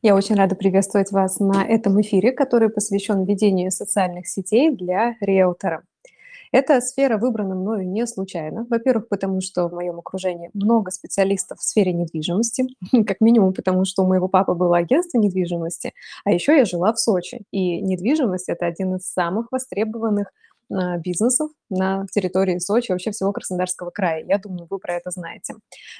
Я очень рада приветствовать вас на этом эфире, который посвящен ведению социальных сетей для риэлтора. Эта сфера выбрана мною не случайно. Во-первых, потому что в моем окружении много специалистов в сфере недвижимости, как минимум потому, что у моего папы было агентство недвижимости, а еще я жила в Сочи, и недвижимость– это один из самых востребованных а, бизнесов на территории Сочи, вообще всего Краснодарского края. Я думаю, вы про это знаете.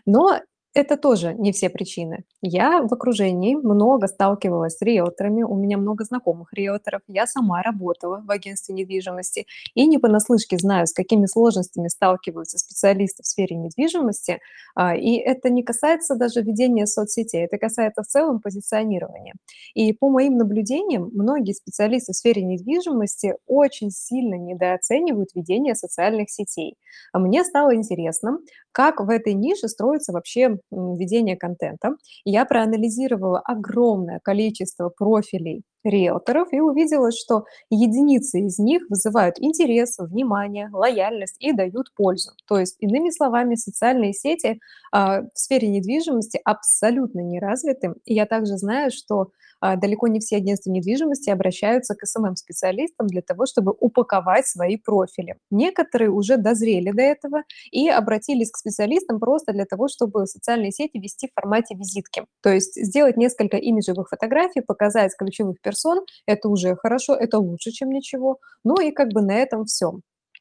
Но это тоже не все причины. Я в окружении много сталкивалась с риэлторами, у меня много знакомых риэлторов, я сама работала в агентстве недвижимости и не понаслышке знаю, с какими сложностями сталкиваются специалисты в сфере недвижимости. А, и это не касается даже ведения соцсетей, это касается в целом позиционирования. И по моим наблюдениям, многие специалисты в сфере недвижимости очень сильно недооценивают ведение социальных сетей. А мне стало интересно, как в этой нише строится вообще ведение контента. Я проанализировала огромное количество профилей риэлторов и увидела, что единицы из них вызывают интерес, внимание, лояльность и дают пользу. То есть, иными словами, социальные сети а, в сфере недвижимости абсолютно не развиты. И я также знаю, что а, далеко не все агентства недвижимости обращаются к СММ-специалистам для того, чтобы упаковать свои профили. Некоторые уже дозрели до этого и обратились к специалистам просто для того, чтобы социальные сети вести в формате визитки. То есть сделать несколько имиджевых фотографий, показать ключевых персон, это уже хорошо, это лучше, чем ничего. Ну и как бы на этом все.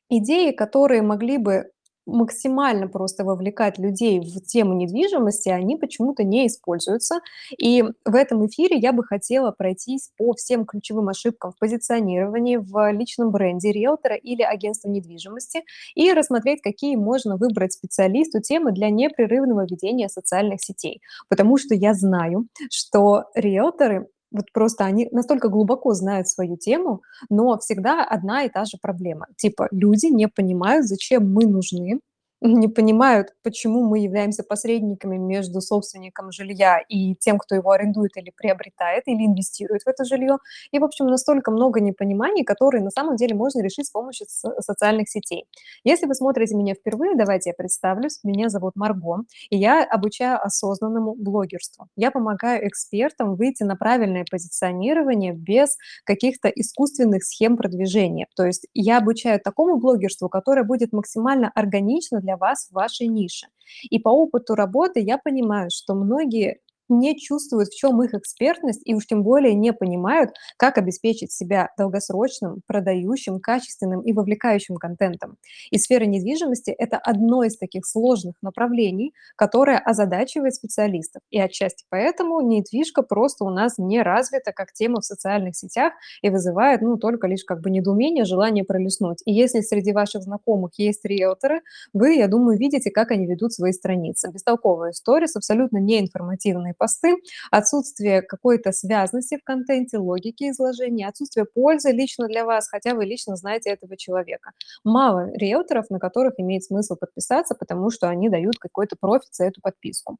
Идеи, которые могли бы максимально просто вовлекать людей в тему недвижимости, они почему-то не используются. И в этом эфире я бы хотела пройтись по всем ключевым ошибкам в позиционировании, в личном бренде риэлтора или агентства недвижимости и рассмотреть, какие можно выбрать специалисту темы для непрерывного ведения социальных сетей. Потому что я знаю, что риэлторы вот просто они настолько глубоко знают свою тему, но всегда одна и та же проблема. Типа люди не понимают, зачем мы нужны, не понимают, почему мы являемся посредниками между собственником жилья и тем, кто его арендует или приобретает, или инвестирует в это жилье. И, в общем, настолько много непониманий, которые на самом деле можно решить с помощью социальных сетей. Если вы смотрите меня впервые, давайте я представлюсь. Меня зовут Марго, и я обучаю осознанному блогерству. Я помогаю экспертам выйти на правильное позиционирование без каких-то искусственных схем продвижения. То есть я обучаю такому блогерству, которое будет максимально органично для вас в вашей нише. И по опыту работы я понимаю, что многие не чувствуют, в чем их экспертность, и уж тем более не понимают, как обеспечить себя долгосрочным, продающим, качественным и вовлекающим контентом. И сфера недвижимости– это одно из таких сложных направлений, которое озадачивает специалистов. И отчасти поэтому недвижка просто у нас не развита как тема в социальных сетях и вызывает ну, только лишь как бы недоумение, желание пролистнуть. И если среди ваших знакомых есть риэлторы, вы, я думаю, видите, как они ведут свои страницы. Бестолковые истории, абсолютно неинформативные посты, отсутствие какой-то связности в контенте, логики изложения, отсутствие пользы лично для вас, хотя вы лично знаете этого человека. Мало риэлторов, на которых имеет смысл подписаться, потому что они дают какой-то профит за эту подписку.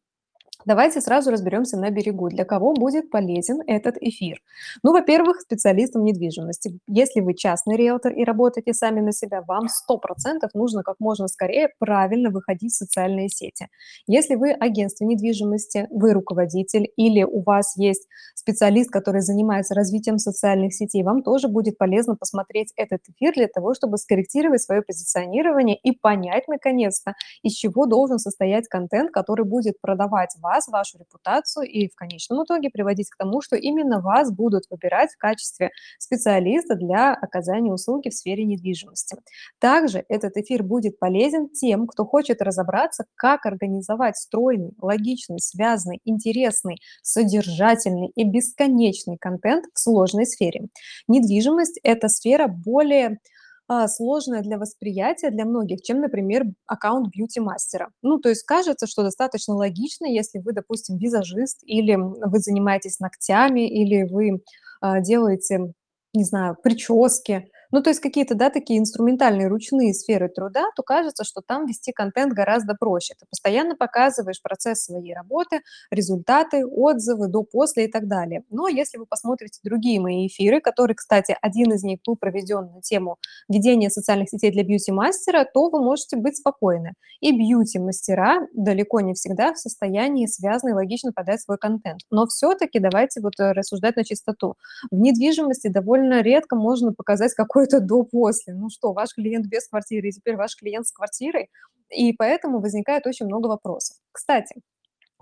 Давайте сразу разберемся на берегу, для кого будет полезен этот эфир. Ну, во-первых, специалистам недвижимости. Если вы частный риэлтор и работаете сами на себя, вам 100% нужно как можно скорее правильно выходить в социальные сети. Если вы агентство недвижимости, вы руководитель или у вас есть специалист, который занимается развитием социальных сетей, вам тоже будет полезно посмотреть этот эфир для того, чтобы скорректировать свое позиционирование и понять, наконец-то, из чего должен состоять контент, который будет продавать вас вас, вашу репутацию и в конечном итоге приводить к тому, что именно вас будут выбирать в качестве специалиста для оказания услуги в сфере недвижимости. Также этот эфир будет полезен тем, кто хочет разобраться, как организовать стройный, логичный, связанный, интересный, содержательный и бесконечный контент в сложной сфере. Недвижимость– это сфера более а, сложное для восприятия для многих, чем, например, аккаунт бьюти-мастера. Ну, то есть кажется, что достаточно логично, если вы, допустим, визажист, или вы занимаетесь ногтями, или вы а, делаете, не знаю, прически, Ну, то есть какие-то, да, такие инструментальные ручные сферы труда, то кажется, что там вести контент гораздо проще. Ты постоянно показываешь процесс своей работы, результаты, отзывы, до, после и так далее. Но если вы посмотрите другие мои эфиры, которые, кстати, один из них был проведен на тему ведения социальных сетей для бьюти-мастера, то вы можете быть спокойны. И бьюти-мастера далеко не всегда в состоянии связно и логично подать свой контент. Но все-таки давайте вот э, рассуждать на чистоту. В недвижимости довольно редко можно показать какое-то до-после. Ну что, ваш клиент без квартиры, и теперь ваш клиент с квартирой. И поэтому возникает очень много вопросов. Кстати,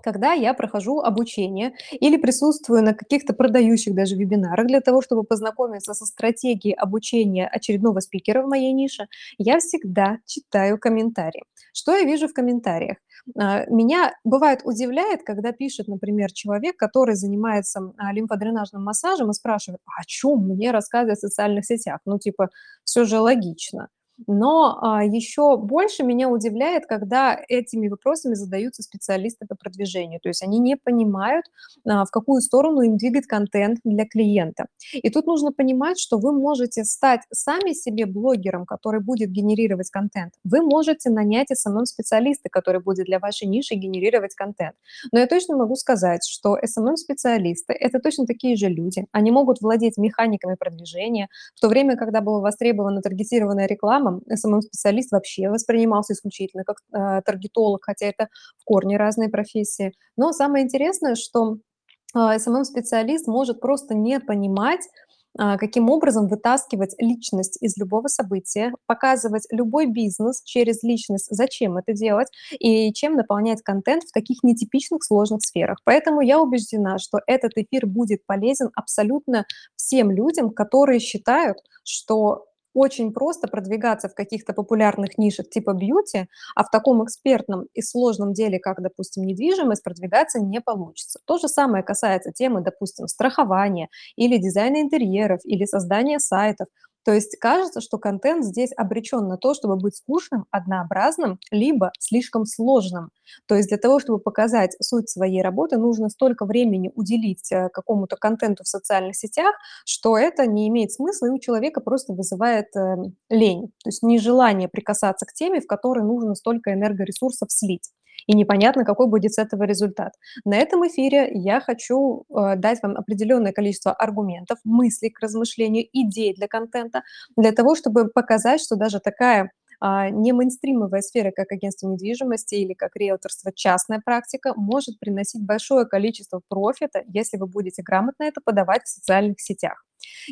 когда я прохожу обучение или присутствую на каких-то продающих даже вебинарах для того, чтобы познакомиться со стратегией обучения очередного спикера в моей нише, я всегда читаю комментарии. Что я вижу в комментариях? А, меня бывает удивляет, когда пишет, например, человек, который занимается а, лимфодренажным массажем и спрашивает, а о чем мне рассказывать в социальных сетях? Ну, типа, все же логично. Но а, еще больше меня удивляет, когда этими вопросами задаются специалисты по продвижению. То есть они не понимают, а, в какую сторону им двигать контент для клиента. И тут нужно понимать, что вы можете стать сами себе блогером, который будет генерировать контент. Вы можете нанять SMM-специалиста, который будет для вашей ниши генерировать контент. Но я точно могу сказать, что SMM-специалисты– это точно такие же люди. Они могут владеть механиками продвижения, в то время, когда была востребована таргетированная реклама, программам SMM-специалист вообще воспринимался исключительно как э, таргетолог, хотя это в корне разные профессии. Но самое интересное, что э, SMM-специалист может просто не понимать, а, каким образом вытаскивать личность из любого события, показывать любой бизнес через личность, зачем это делать и чем наполнять контент в таких нетипичных сложных сферах. Поэтому я убеждена, что этот эфир будет полезен абсолютно всем людям, которые считают, что очень просто продвигаться в каких-то популярных нишах типа бьюти, а в таком экспертном и сложном деле, как, допустим, недвижимость, продвигаться не получится. То же самое касается темы, допустим, страхования или дизайна интерьеров, или создания сайтов. То есть кажется, что контент здесь обречен на то, чтобы быть скучным, однообразным, либо слишком сложным. То есть для того, чтобы показать суть своей работы, нужно столько времени уделить э, какому-то контенту в социальных сетях, что это не имеет смысла, и у человека просто вызывает э, лень, то есть нежелание прикасаться к теме, в которой нужно столько энергоресурсов слить и непонятно, какой будет с этого результат. На этом эфире я хочу э, дать вам определенное количество аргументов, мыслей к размышлению, идей для контента, для того, чтобы показать, что даже такая не мейнстримовая сфера, как агентство недвижимости или как риэлторство, частная практика, может приносить большое количество профита, если вы будете грамотно это подавать в социальных сетях.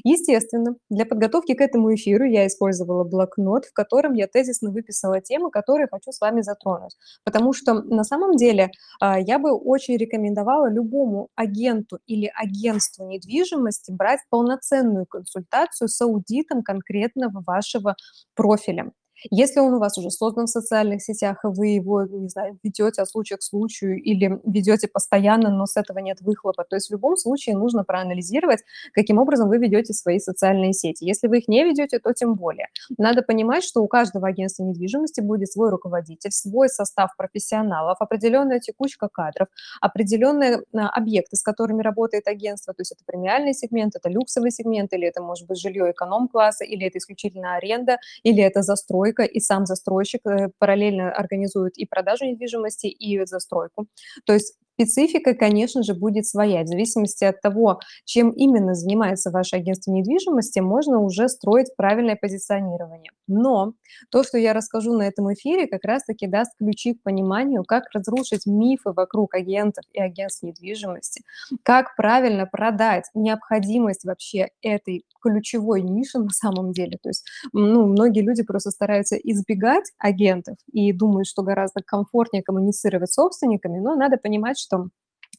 Естественно, для подготовки к этому эфиру я использовала блокнот, в котором я тезисно выписала темы, которые хочу с вами затронуть. Потому что на самом деле а, я бы очень рекомендовала любому агенту или агентству недвижимости брать полноценную консультацию с аудитом конкретного вашего профиля. Если он у вас уже создан в социальных сетях, и вы его, не знаю, ведете от случая к случаю или ведете постоянно, но с этого нет выхлопа, то есть в любом случае нужно проанализировать, каким образом вы ведете свои социальные сети. Если вы их не ведете, то тем более. Надо понимать, что у каждого агентства недвижимости будет свой руководитель, свой состав профессионалов, определенная текучка кадров, определенные а, объекты, с которыми работает агентство, то есть это премиальный сегмент, это люксовый сегмент, или это может быть жилье эконом-класса, или это исключительно аренда, или это застройка, застройка, и сам застройщик э, параллельно организует и продажу недвижимости, и застройку. То есть Специфика, конечно же, будет своя. В зависимости от того, чем именно занимается ваше агентство недвижимости, можно уже строить правильное позиционирование. Но то, что я расскажу на этом эфире, как раз-таки даст ключи к пониманию, как разрушить мифы вокруг агентов и агентств недвижимости, как правильно продать необходимость вообще этой ключевой ниши на самом деле. То есть ну, многие люди просто стараются избегать агентов и думают, что гораздо комфортнее коммуницировать с собственниками, но надо понимать, что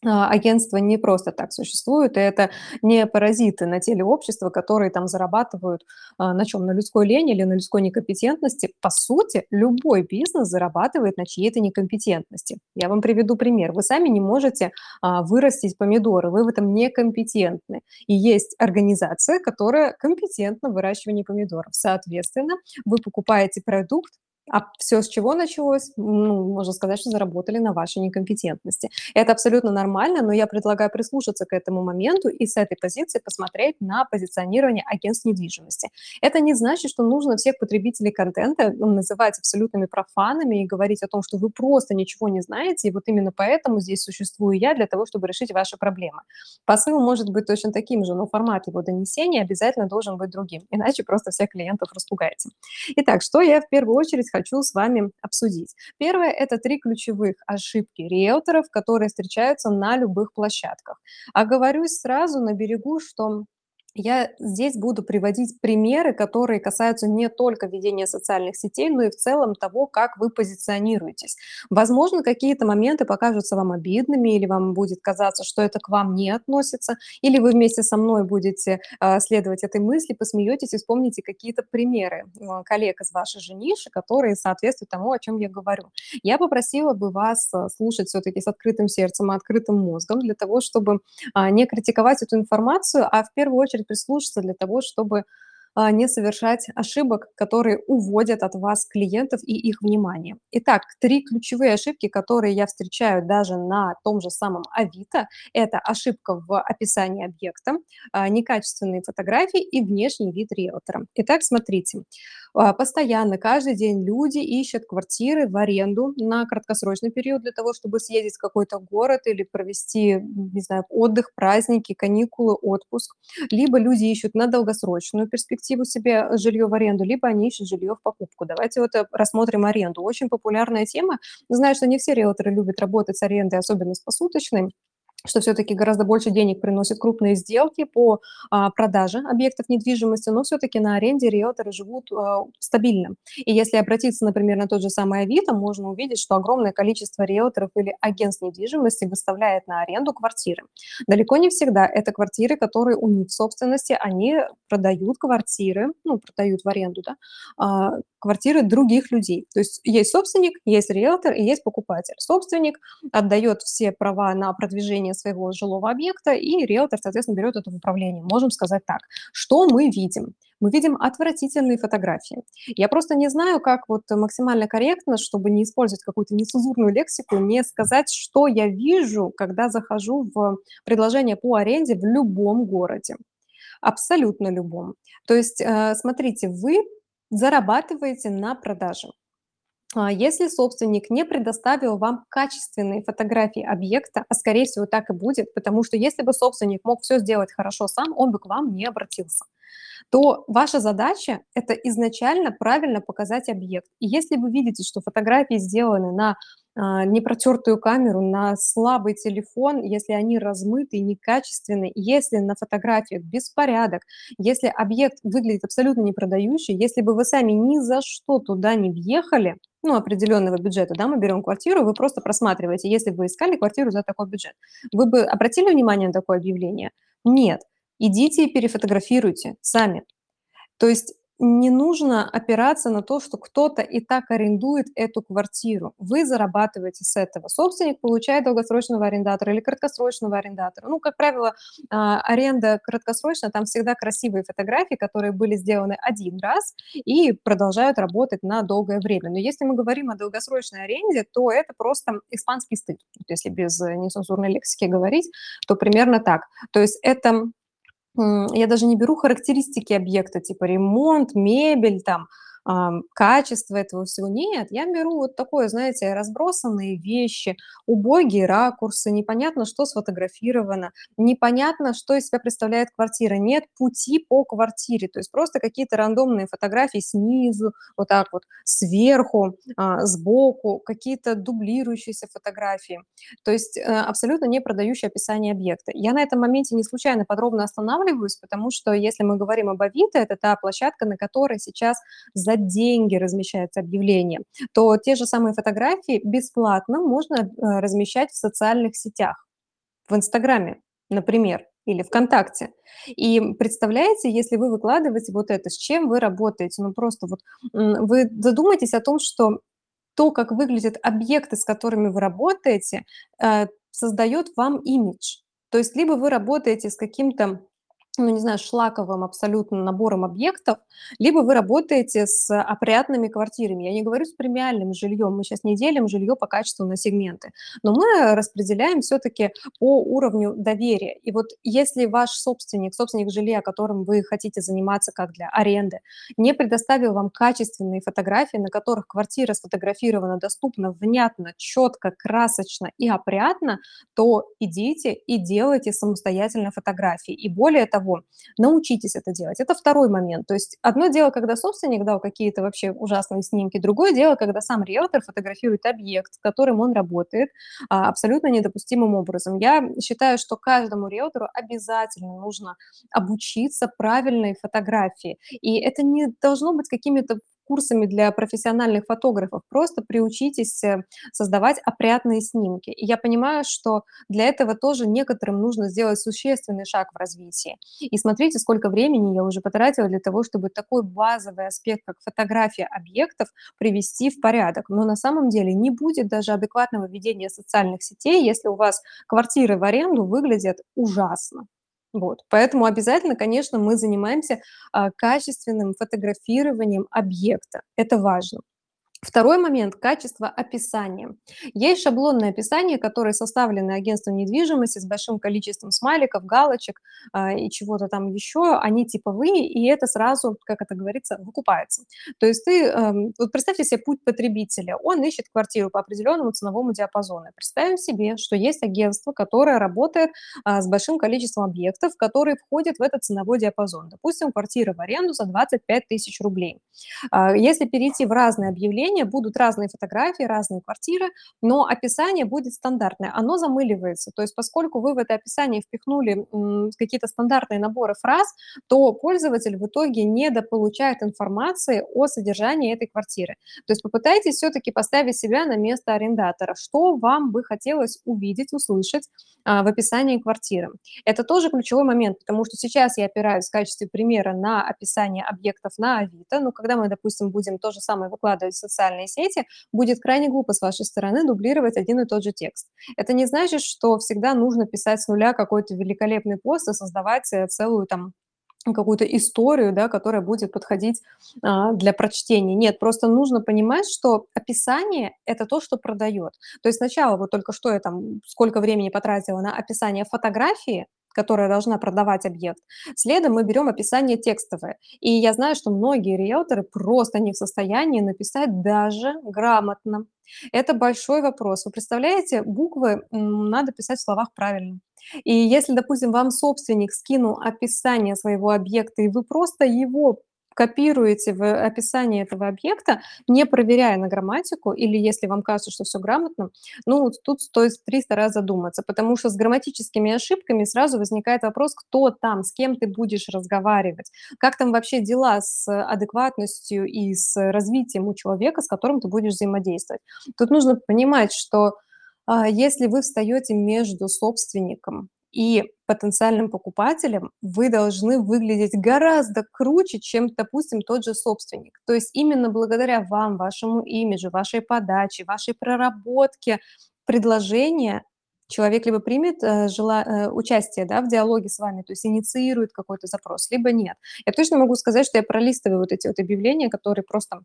а, агентства не просто так существуют, и это не паразиты на теле общества, которые там зарабатывают а, на чем? На людской лени или на людской некомпетентности. По сути, любой бизнес зарабатывает на чьей-то некомпетентности. Я вам приведу пример. Вы сами не можете а, вырастить помидоры, вы в этом некомпетентны. И есть организация, которая компетентна в выращивании помидоров. Соответственно, вы покупаете продукт, А всё с чего началось? Ну, можно сказать, что заработали на вашей некомпетентности. Это абсолютно нормально, но я предлагаю прислушаться к этому моменту и с этой позиции посмотреть на позиционирование агентств недвижимости. Это не значит, что нужно всех потребителей контента, ну, называть абсолютными профанами и говорить о том, что вы просто ничего не знаете, и вот именно поэтому здесь существую я для того, чтобы решить ваши проблемы. Посыл может быть точно таким же, но формат его донесения обязательно должен быть другим, иначе просто всех клиентов распугаете. Итак, что я в первую очередь хочу с вами обсудить. Первое- это 3 ключевых ошибки риэлторов, которые встречаются на любых площадках. Оговорюсь сразу на берегу, что я здесь буду приводить примеры, которые касаются не только ведения социальных сетей, но и в целом того, как вы позиционируетесь. Возможно, какие-то моменты покажутся вам обидными или вам будет казаться, что это к вам не относится, или вы вместе со мной будете, а, следовать этой мысли, посмеетесь и вспомните какие-то примеры, а, коллег из вашей же ниши, которые соответствуют тому, о чём я говорю. Я попросила бы вас, а, слушать всё-таки с открытым сердцем и открытым мозгом для того, чтобы, а, не критиковать эту информацию, а в первую очередь прислушаться для того, чтобы, а, не совершать ошибок, которые уводят от вас клиентов и их внимание. Итак, 3 ключевые ошибки, которые я встречаю даже на том же самом "Авито"- это ошибка в описании объекта, а, некачественные фотографии и внешний вид риэлтора. Итак, смотрите, постоянно, каждый день люди ищут квартиры в аренду на краткосрочный период для того, чтобы съездить в какой-то город или провести, не знаю, отдых, праздники, каникулы, отпуск. Либо люди ищут на долгосрочную перспективу себе жилье в аренду, либо они ищут жилье в покупку. Давайте вот, э, рассмотрим аренду. Очень популярная тема. Знаю, что не все риэлторы любят работать с арендой, особенно с посуточной, что всё-таки гораздо больше денег приносят крупные сделки по, а, продаже объектов недвижимости, но всё-таки на аренде риэлторы живут, а, стабильно. И если обратиться, например, на тот же самый "Авито", можно увидеть, что огромное количество риэлторов или агентств недвижимости выставляет на аренду квартиры. Далеко не всегда это квартиры, которые у них в собственности, они продают квартиры, ну, продают в аренду, да, а, квартиры других людей. То есть есть собственник, есть риэлтор и есть покупатель. Собственник отдаёт все права на продвижение своего жилого объекта, и риэлтор, соответственно, берёт это в управление. Можем сказать так. Что мы видим? Мы видим отвратительные фотографии. Я просто не знаю, как вот максимально корректно, чтобы не использовать какую-то нецензурную лексику, не сказать, что я вижу, когда захожу в предложение по аренде в любом городе. Абсолютно любом. То есть, э, смотрите, вы зарабатываете на продаже. А, если собственник не предоставил вам качественные фотографии объекта, а скорее всего так и будет, потому что если бы собственник мог всё сделать хорошо сам, он бы к вам не обратился, то ваша задача- это изначально правильно показать объект. И если вы видите, что фотографии сделаны на, непротертую камеру, на слабый телефон, если они размыты, некачественные, если на фотографиях беспорядок, если объект выглядит абсолютно непродающе, если бы вы сами ни за что туда не въехали, ну, определенного бюджета, да, мы берем квартиру, вы просто просматриваете, если бы вы искали квартиру за такой бюджет, вы бы обратили внимание на такое объявление? Нет. Идите и перефотографируйте сами. То есть не нужно опираться на то, что кто-то и так арендует эту квартиру. Вы зарабатываете с этого. Собственник получает долгосрочного арендатора или краткосрочного арендатора. Ну, как правило, а, аренда краткосрочная, там всегда красивые фотографии, которые были сделаны 1 раз и продолжают работать на долгое время. Но если мы говорим о долгосрочной аренде, то это просто испанский стыд. Если без нецензурной лексики говорить, то примерно так. То есть это я даже не беру характеристики объекта, типа ремонт, мебель, там, ам, качество этого всего. Нет, я беру вот такое, знаете, разбросанные вещи, убогие ракурсы, непонятно, что сфотографировано, непонятно, что из себя представляет квартира. Нет пути по квартире, то есть просто какие-то рандомные фотографии снизу, вот так вот, сверху, а, сбоку, какие-то дублирующиеся фотографии. То есть, э, абсолютно не продающее описание объекта. Я на этом моменте не случайно подробно останавливаюсь, потому что если мы говорим об "Авито", это та площадка, на которой сейчас за деньги размещаются объявления, то те же самые фотографии бесплатно можно, э, размещать в социальных сетях, в "Инстаграме", например, или "ВКонтакте". И представляете, если вы выкладываете вот это, с чем вы работаете? Ну, просто вот, вы задумайтесь о том, что то, как выглядят объекты, с которыми вы работаете, э, создаёт вам имидж. То есть либо вы работаете с каким-то ну, не знаю, шлаковым абсолютно набором объектов, либо вы работаете с опрятными квартирами. Я не говорю с премиальным жильем, мы сейчас не делим жилье по качеству на сегменты, но мы распределяем все-таки по уровню доверия. И вот если ваш собственник, собственник жилья, которым вы хотите заниматься как для аренды, не предоставил вам качественные фотографии, на которых квартира сфотографирована доступно, внятно, четко, красочно и опрятно, то идите и делайте самостоятельно фотографии. И более того, того, научитесь это делать. Это второй момент. То есть одно дело, когда собственник дал какие-то вообще ужасные снимки, другое дело, когда сам риэлтор фотографирует объект, с которым он работает, а, абсолютно недопустимым образом. Я считаю, что каждому риэлтору обязательно нужно обучиться правильной фотографии. И это не должно быть какими-то курсами для профессиональных фотографов. Просто приучитесь э, создавать опрятные снимки. И я понимаю, что для этого тоже некоторым нужно сделать существенный шаг в развитии. И смотрите, сколько времени я уже потратила для того, чтобы такой базовый аспект, как фотография объектов, привести в порядок. Но на самом деле не будет даже адекватного ведения социальных сетей, если у вас квартиры в аренду выглядят ужасно. Вот. Поэтому обязательно, конечно, мы занимаемся а, качественным фотографированием объекта. Это важно. Второй момент– качество описания. Есть шаблонное описание, которое составлено агентством недвижимости с большим количеством смайликов, галочек а, и чего-то там еще. Они типовые, и это сразу, как это говорится, выкупается. То есть ты, эм, вот представьте себе путь потребителя. Он ищет квартиру по определенному ценовому диапазону. Представим себе, что есть агентство, которое работает а, с большим количеством объектов, которые входят в этот ценовой диапазон. Допустим, квартира в аренду за 25 тысяч рублей. А, если перейти в разные объявления, объявления, будут разные фотографии, разные квартиры, но описание будет стандартное, оно замыливается. То есть поскольку вы в это описание впихнули какие-то стандартные наборы фраз, то пользователь в итоге недополучает информации о содержании этой квартиры. То есть попытайтесь все-таки поставить себя на место арендатора. Что вам бы хотелось увидеть, услышать а, в описании квартиры? Это тоже ключевой момент, потому что сейчас я опираюсь в качестве примера на описание объектов на Авито, но когда мы, допустим, будем то же самое выкладывать в социальные сети, будет крайне глупо с вашей стороны дублировать один и тот же текст. Это не значит, что всегда нужно писать с нуля какой-то великолепный пост и создавать э, целую там какую-то историю, да, которая будет подходить а, для прочтения. Нет, просто нужно понимать, что описание– это то, что продает. То есть сначала, вот только что я там сколько времени потратила на описание фотографии, которая должна продавать объект. Следом мы берем описание текстовое. И я знаю, что многие риэлторы просто не в состоянии написать даже грамотно. Это большой вопрос. Вы представляете, буквы надо писать в словах правильно. И если, допустим, вам собственник скинул описание своего объекта, и вы просто его копируете в описание этого объекта, не проверяя на грамматику, или если вам кажется, что все грамотно, ну, тут стоит 300 раз задуматься, потому что с грамматическими ошибками сразу возникает вопрос, кто там, с кем ты будешь разговаривать, как там вообще дела с адекватностью и с развитием у человека, с которым ты будешь взаимодействовать. Тут нужно понимать, что а, если вы встаете между собственником и потенциальным покупателем, вы должны выглядеть гораздо круче, чем, допустим, тот же собственник. То есть именно благодаря вам, вашему имиджу, вашей подаче, вашей проработке предложения человек либо примет э, жела, э, участие да, в диалоге с вами, то есть инициирует какой-то запрос, либо нет. Я точно могу сказать, что я пролистываю вот эти вот объявления, которые просто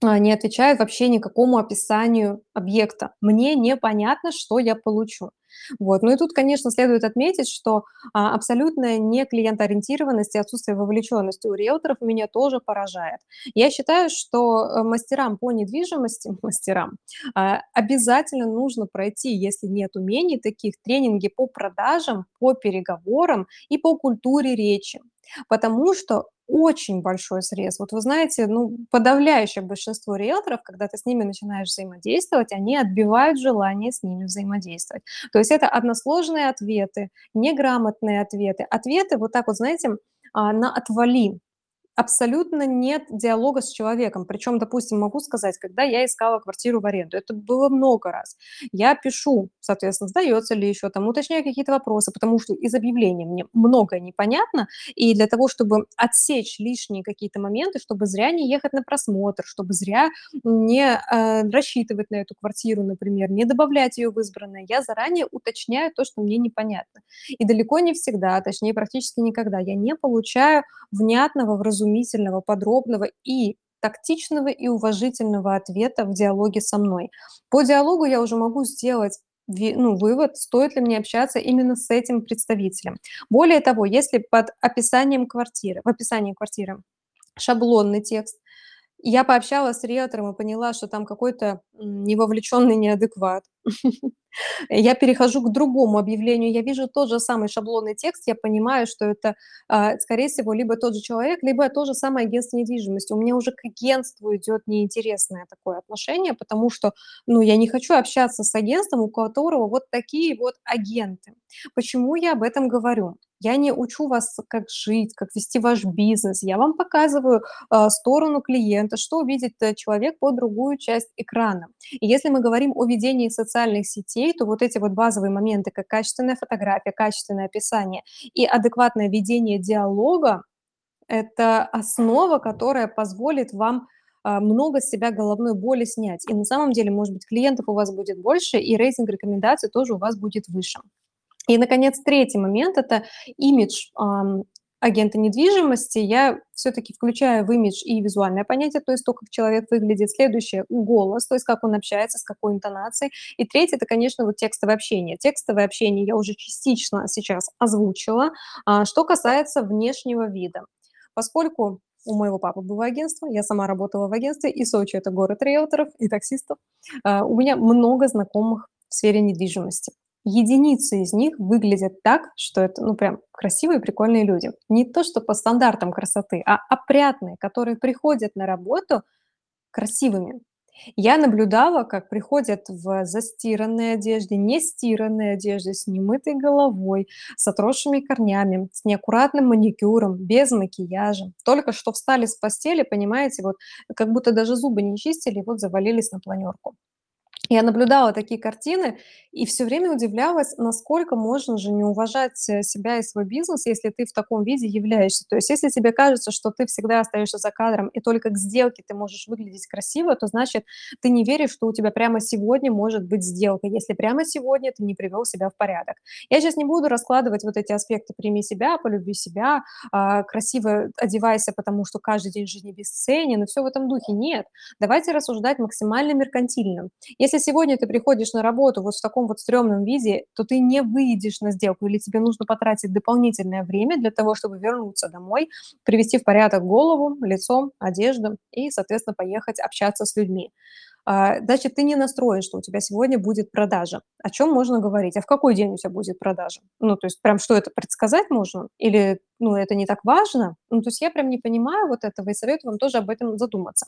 а, не отвечают вообще никакому описанию объекта. Мне непонятно, что я получу. Вот. Ну и тут, конечно, следует отметить, что а, абсолютная не клиентоориентированность и отсутствие вовлеченности у риэлторов меня тоже поражает. Я считаю, что э, мастерам по недвижимости, мастерам, а, обязательно нужно пройти, если нет умений таких, тренинги по продажам, по переговорам и по культуре речи. Потому что очень большой срез. Вот вы знаете, ну, подавляющее большинство риэлторов, когда ты с ними начинаешь взаимодействовать, они отбивают желание с ними взаимодействовать. То есть это односложные ответы, неграмотные ответы, ответы вот так вот, знаете, а, на отвали. Абсолютно нет диалога с человеком. Причем, допустим, могу сказать, когда я искала квартиру в аренду, это было много раз. Я пишу, соответственно, сдается ли еще там, уточняю какие-то вопросы, потому что из объявления мне многое непонятно, и для того, чтобы отсечь лишние какие-то моменты, чтобы зря не ехать на просмотр, чтобы зря не э, рассчитывать на эту квартиру, например, не добавлять ее в избранное, я заранее уточняю то, что мне непонятно. И далеко не всегда, точнее практически никогда, я не получаю внятного, вразумительного, подробного и тактичного и уважительного ответа в диалоге со мной. По диалогу я уже могу сделать ну, вывод, стоит ли мне общаться именно с этим представителем. Более того, если под описанием квартиры в описании квартиры шаблонный текст, я пообщалась с риэлтором и поняла, что там какой-то, невовлеченный неадекват. Я перехожу к другому объявлению, я вижу тот же самый шаблонный текст, я понимаю, что это, а, скорее всего, либо тот же человек, либо то же самое агентство недвижимости. У меня уже к агентству идет неинтересное такое отношение, потому что, ну, я не хочу общаться с агентством, у которого вот такие вот агенты. Почему я об этом говорю? Я не учу вас, как жить, как вести ваш бизнес. Я вам показываю а, сторону клиента, что видит э, человек по другую часть экрана. И если мы говорим о ведении социальных сетей, то вот эти вот базовые моменты, как качественная фотография, качественное описание и адекватное ведение диалога, это основа, которая позволит вам а, много с себя головной боли снять. И на самом деле, может быть, клиентов у вас будет больше, и рейтинг рекомендаций тоже у вас будет выше. И, наконец, третий момент– это имидж агента недвижимости. Я все-таки включаю в имидж и визуальное понятие, то есть то, как человек выглядит. Следующее– голос, то есть как он общается, с какой интонацией. И третье– это, конечно, вот текстовое общение. Текстовое общение я уже частично сейчас озвучила. А, что касается внешнего вида. Поскольку у моего папы было агентство, я сама работала в агентстве, и Сочи– это город риэлторов и таксистов. А, у меня много знакомых в сфере недвижимости единицы из них выглядят так, что это, ну, прям красивые, прикольные люди. Не то, что по стандартам красоты, а опрятные, которые приходят на работу красивыми. Я наблюдала, как приходят в застиранной одежде, не стиранной одежде, с немытой головой, с отросшими корнями, с неаккуратным маникюром, без макияжа. Только что встали с постели, понимаете, вот как будто даже зубы не чистили, и вот завалились на планерку. Я наблюдала такие картины и все время удивлялась, насколько можно же не уважать, э, себя и свой бизнес, если ты в таком виде являешься. То есть если тебе кажется, что ты всегда остаешься за кадром и только к сделке ты можешь выглядеть красиво, то значит ты не веришь, что у тебя прямо сегодня может быть сделка, если прямо сегодня ты не привел себя в порядок. Я сейчас не буду раскладывать вот эти аспекты "прими себя", "полюби себя", а, "красиво одевайся, потому что каждый день жизни бесценен" и всё в этом духе. Нет, давайте рассуждать максимально меркантильно. Если если сегодня ты приходишь на работу вот в таком вот стрёмном виде, то ты не выйдешь на сделку или тебе нужно потратить дополнительное время для того, чтобы вернуться домой, привести в порядок голову, лицо, одежду и, соответственно, поехать общаться с людьми. А, значит, ты не настроен, что у тебя сегодня будет продажа. О чем можно говорить? А в какой день у тебя будет продажа? Ну, то есть прям что это предсказать можно? Или, ну, это не так важно? Ну, то есть я прям не понимаю вот этого и советую вам тоже об этом задуматься.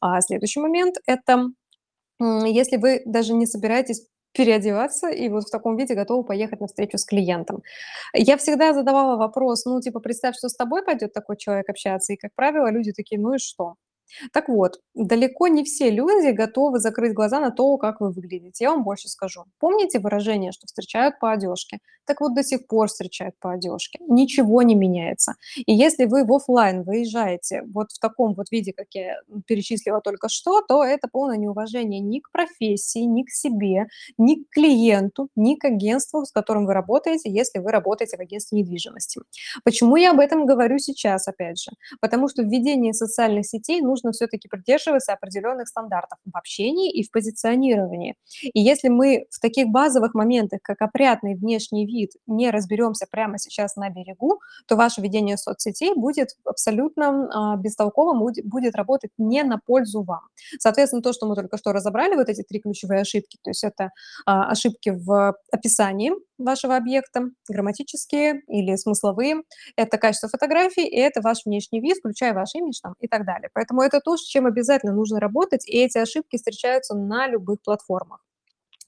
А следующий момент– это если вы даже не собираетесь переодеваться и вот в таком виде готовы поехать на встречу с клиентом. Я всегда задавала вопрос, ну, типа, представь, что с тобой пойдет такой человек общаться, и, как правило, люди такие, ну и что? Так вот, далеко не все люди готовы закрыть глаза на то, как вы выглядите. Я вам больше скажу. Помните выражение, что встречают по одежке? Так вот, до сих пор встречают по одежке. Ничего не меняется. И если вы в офлайн выезжаете вот в таком вот виде, как я перечислила только что, то это полное неуважение ни к профессии, ни к себе, ни к клиенту, ни к агентству, с которым вы работаете, если вы работаете в агентстве недвижимости. Почему я об этом говорю сейчас, опять же? Потому что в ведении социальных сетей нужно нужно все-таки придерживаться определенных стандартов в общении и в позиционировании. И если мы в таких базовых моментах, как опрятный внешний вид, не разберемся прямо сейчас на берегу, то ваше ведение соцсетей будет абсолютно а, бестолковым, будет, работать не на пользу вам. Соответственно, то, что мы только что разобрали, вот эти три ключевые ошибки, то есть это а, ошибки в описании, вашего объекта, грамматические или смысловые, это качество фотографий, и это ваш внешний вид, включая ваш имидж там, и так далее. Поэтому это то, с чем обязательно нужно работать, и эти ошибки встречаются на любых платформах.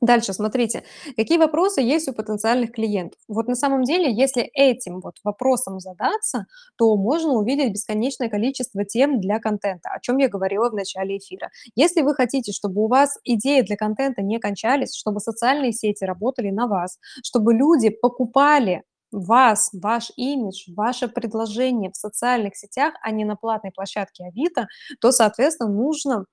Дальше, смотрите, какие вопросы есть у потенциальных клиентов. Вот на самом деле, если этим вот вопросом задаться, то можно увидеть бесконечное количество тем для контента, о чем я говорила в начале эфира. Если вы хотите, чтобы у вас идеи для контента не кончались, чтобы социальные сети работали на вас, чтобы люди покупали вас, ваш имидж, ваше предложение в социальных сетях, а не на платной площадке Авито, то, соответственно, нужно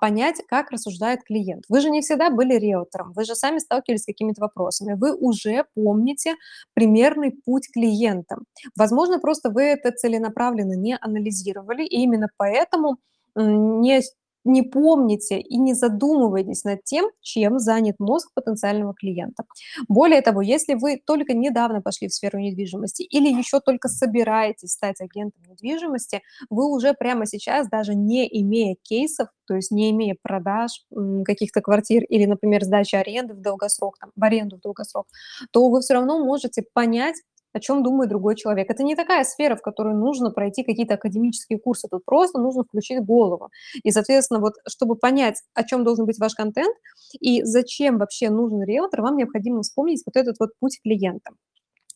понять, как рассуждает клиент. Вы же не всегда были риэлтором, вы же сами сталкивались с какими-то вопросами, вы уже помните примерный путь клиента. Возможно, просто вы это целенаправленно не анализировали, и именно поэтому не не помните и не задумываетесь над тем, чем занят мозг потенциального клиента. Более того, если вы только недавно пошли в сферу недвижимости или еще только собираетесь стать агентом недвижимости, вы уже прямо сейчас, даже не имея кейсов, то есть не имея продаж каких-то квартир или, например, сдачи аренды в долгосрок, там, в аренду в долгосрок, то вы все равно можете понять, о чем думает другой человек. Это не такая сфера, в которой нужно пройти какие-то академические курсы, тут просто нужно включить голову. И, соответственно, вот чтобы понять, о чем должен быть ваш контент и зачем вообще нужен риэлтор, вам необходимо вспомнить вот этот вот путь клиента.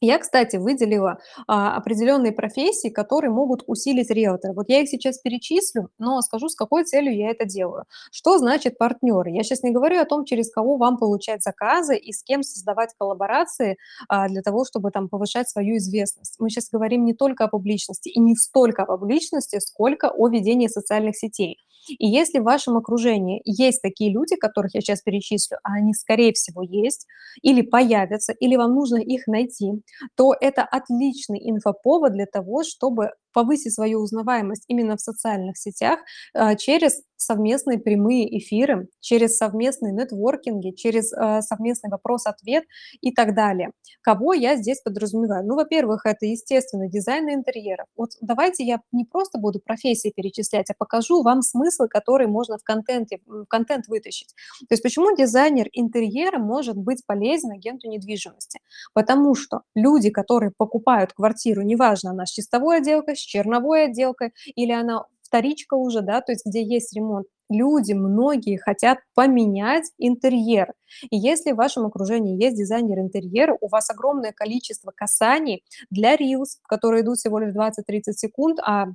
Я, кстати, выделила а, определенные профессии, которые могут усилить риэлтора. Вот я их сейчас перечислю, но скажу, с какой целью я это делаю. Что значит партнеры? Я сейчас не говорю о том, через кого вам получать заказы и с кем создавать коллаборации а, для того, чтобы там повышать свою известность. Мы сейчас говорим не только о публичности и не столько о публичности, сколько о ведении социальных сетей. И если в вашем окружении есть такие люди, которых я сейчас перечислю, а они, скорее всего, есть, или появятся, или вам нужно их найти, то это отличный инфоповод для того, чтобы повысить свою узнаваемость именно в социальных сетях а, через совместные прямые эфиры, через совместные нетворкинги, через э, совместный вопрос-ответ и так далее. Кого я здесь подразумеваю? Ну, во-первых, это, естественно, дизайн интерьеров. Вот давайте я не просто буду профессии перечислять, а покажу вам смыслы, которые можно в контенте, в контент вытащить. То есть почему дизайнер интерьера может быть полезен агенту недвижимости? Потому что люди, которые покупают квартиру, неважно, она с чистовой отделкой, с черновой отделкой, или она вторичка уже, да, то есть где есть ремонт, люди, многие хотят поменять интерьер. И если в вашем окружении есть дизайнер интерьера, у вас огромное количество касаний для Reels, которые идут всего лишь 20-30 секунд, а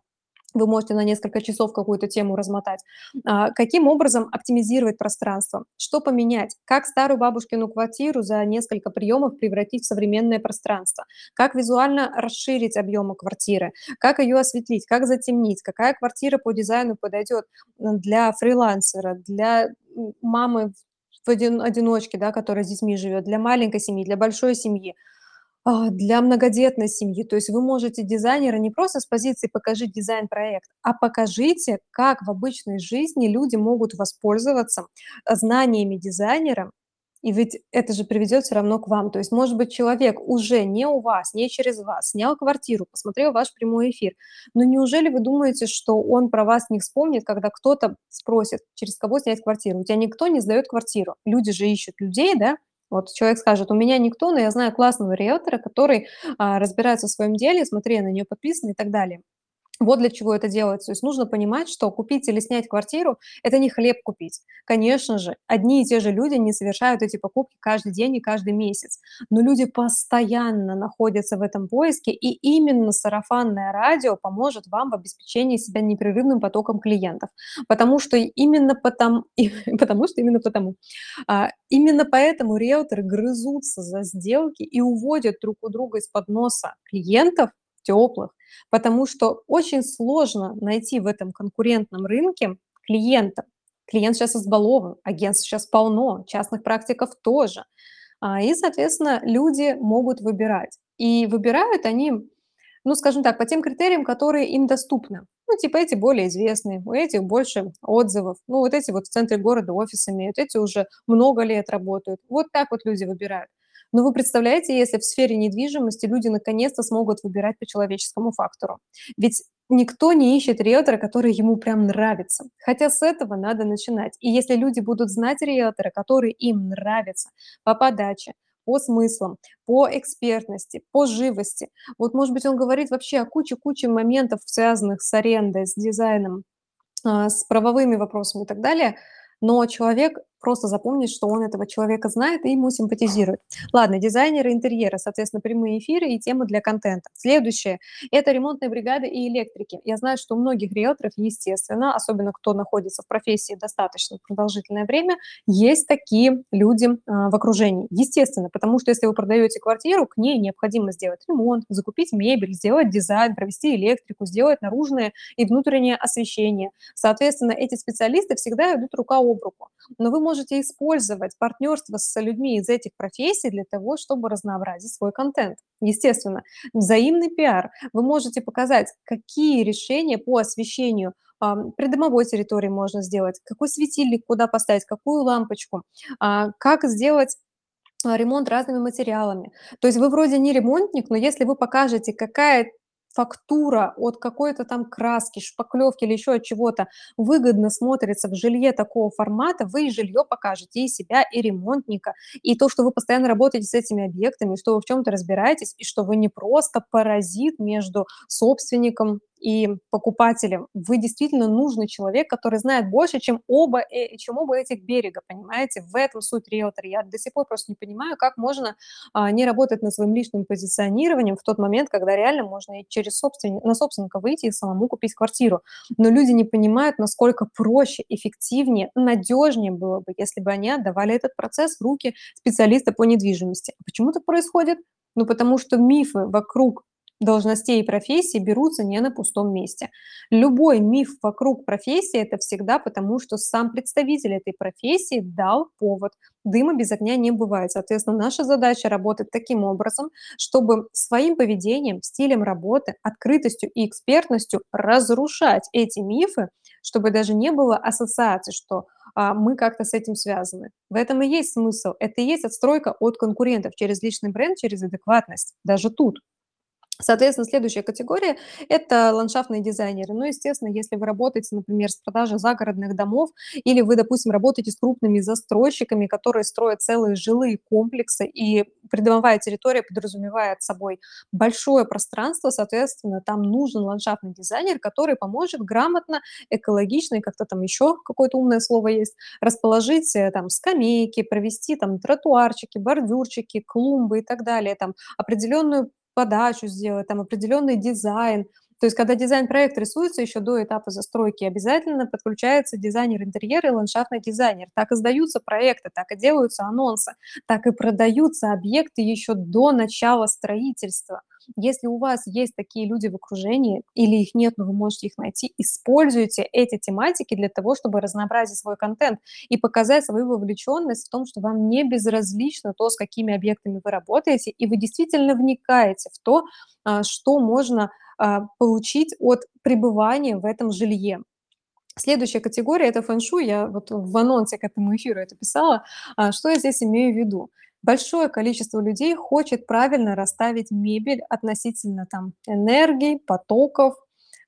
вы можете на несколько часов какую-то тему размотать. А, каким образом оптимизировать пространство? Что поменять? Как старую бабушкину квартиру за несколько приемов превратить в современное пространство? Как визуально расширить объемы квартиры? Как ее осветлить? Как затемнить? Какая квартира по дизайну подойдет для фрилансера, для мамы в один, одиночке, да, которая с детьми живет, для маленькой семьи, для большой семьи? А, для многодетной семьи. То есть вы можете дизайнера не просто с позиции «покажи дизайн-проект», а покажите, как в обычной жизни люди могут воспользоваться э, знаниями дизайнера, и ведь это же приведет все равно к вам. То есть, может быть, человек уже не у вас, не через вас, снял квартиру, посмотрел ваш прямой эфир. Но неужели вы думаете, что он про вас не вспомнит, когда кто-то спросит, через кого снять квартиру? У тебя никто не сдает квартиру. Люди же ищут людей, да, вот человек скажет, у меня никто, но я знаю классного риэлтора, который а, разбирается в своем деле, смотри, я на нее подписан и так далее. Вот для чего это делается. То есть нужно понимать, что купить или снять квартиру– это не хлеб купить. Конечно же, одни и те же люди не совершают эти покупки каждый день и каждый месяц. Но люди постоянно находятся в этом поиске, и именно сарафанное радио поможет вам в обеспечении себя непрерывным потоком клиентов. Потому что именно потому, потому что именно потому. А, именно поэтому риэлторы грызутся за сделки и уводят друг у друга из-под носа клиентов теплых, потому что очень сложно найти в этом конкурентном рынке клиента. Клиент сейчас избалован, агентств сейчас полно, частных практиков тоже. А, и, соответственно, люди могут выбирать. И выбирают они, ну, скажем так, по тем критериям, которые им доступны. Ну, типа эти более известные, у этих больше отзывов. Ну, вот эти вот в центре города офис имеют, эти уже много лет работают. Вот так вот люди выбирают. Но вы представляете, если в сфере недвижимости люди наконец-то смогут выбирать по человеческому фактору. Ведь никто не ищет риэлтора, который ему прям нравится. Хотя с этого надо начинать. И если люди будут знать риэлтора, который им нравится по подаче, по смыслам, по экспертности, по живости. Вот, может быть, он говорит вообще о куче-куче моментов, связанных с арендой, с дизайном, а, с правовыми вопросами и так далее, но человек просто запомнить, что он этого человека знает и ему симпатизирует. Ладно, дизайнеры интерьера, соответственно, прямые эфиры и темы для контента. Следующее– это ремонтные бригады и электрики. Я знаю, что у многих риэлторов, естественно, особенно кто находится в профессии достаточно продолжительное время, есть такие люди э, в окружении. Естественно, потому что если вы продаете квартиру, к ней необходимо сделать ремонт, закупить мебель, сделать дизайн, провести электрику, сделать наружное и внутреннее освещение. Соответственно, эти специалисты всегда идут рука об руку. Но вы можете использовать партнерство с людьми из этих профессий для того, чтобы разнообразить свой контент. Естественно, взаимный пиар. Вы можете показать, какие решения по освещению ам, придомовой территории можно сделать, какой светильник куда поставить, какую лампочку, а, как сделать а, ремонт разными материалами. То есть вы вроде не ремонтник, но если вы покажете, какая фактура от какой-то там краски, шпаклевки или еще от чего-то выгодно смотрится в жилье такого формата, вы и жилье покажете, и себя, и ремонтника, и то, что вы постоянно работаете с этими объектами, что вы в чем-то разбираетесь, и что вы не просто паразит между собственником и покупателем. Вы действительно нужный человек, который знает больше, чем оба, э, чем оба этих берега, понимаете? В этом суть риэлтора. Я до сих пор просто не понимаю, как можно а, не работать над своим личным позиционированием в тот момент, когда реально можно и через собственник, на собственника выйти и самому купить квартиру. Но люди не понимают, насколько проще, эффективнее, надежнее было бы, если бы они отдавали этот процесс в руки специалиста по недвижимости. А почему так происходит? Ну, потому что мифы вокруг должностей и профессий берутся не на пустом месте. Любой миф вокруг профессии– это всегда потому, что сам представитель этой профессии дал повод. Дыма без огня не бывает. Соответственно, наша задача работать таким образом, чтобы своим поведением, стилем работы, открытостью и экспертностью разрушать эти мифы, чтобы даже не было ассоциации, что а, мы как-то с этим связаны. В этом и есть смысл. Это и есть отстройка от конкурентов через личный бренд, через адекватность. Даже тут. Соответственно, следующая категория– это ландшафтные дизайнеры. Ну, естественно, если вы работаете, например, с продажей загородных домов, или вы, допустим, работаете с крупными застройщиками, которые строят целые жилые комплексы, и придомовая территория подразумевает собой большое пространство, соответственно, там нужен ландшафтный дизайнер, который поможет грамотно, экологично, и как-то там еще какое-то умное слово есть, расположить э, там скамейки, провести там тротуарчики, бордюрчики, клумбы и так далее, там определенную подачу сделать, там определенный дизайн. То есть, когда дизайн-проект рисуется еще до этапа застройки, обязательно подключается дизайнер интерьера и ландшафтный дизайнер. Так и сдаются проекты, так и делаются анонсы, так и продаются объекты еще до начала строительства. Если у вас есть такие люди в окружении или их нет, но вы можете их найти, используйте эти тематики для того, чтобы разнообразить свой контент и показать свою вовлеченность в том, что вам не безразлично то, с какими объектами вы работаете, и вы действительно вникаете в то, а, что можно получить от пребывания в этом жилье. Следующая категория– это фэн-шуй. Я вот в анонсе к этому эфиру это писала. А, что я здесь имею в виду? большое количество людей хочет правильно расставить мебель относительно там энергии, потоков,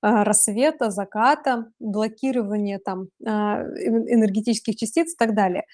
а, рассвета, заката, блокирования там а, энергетических частиц и так далее.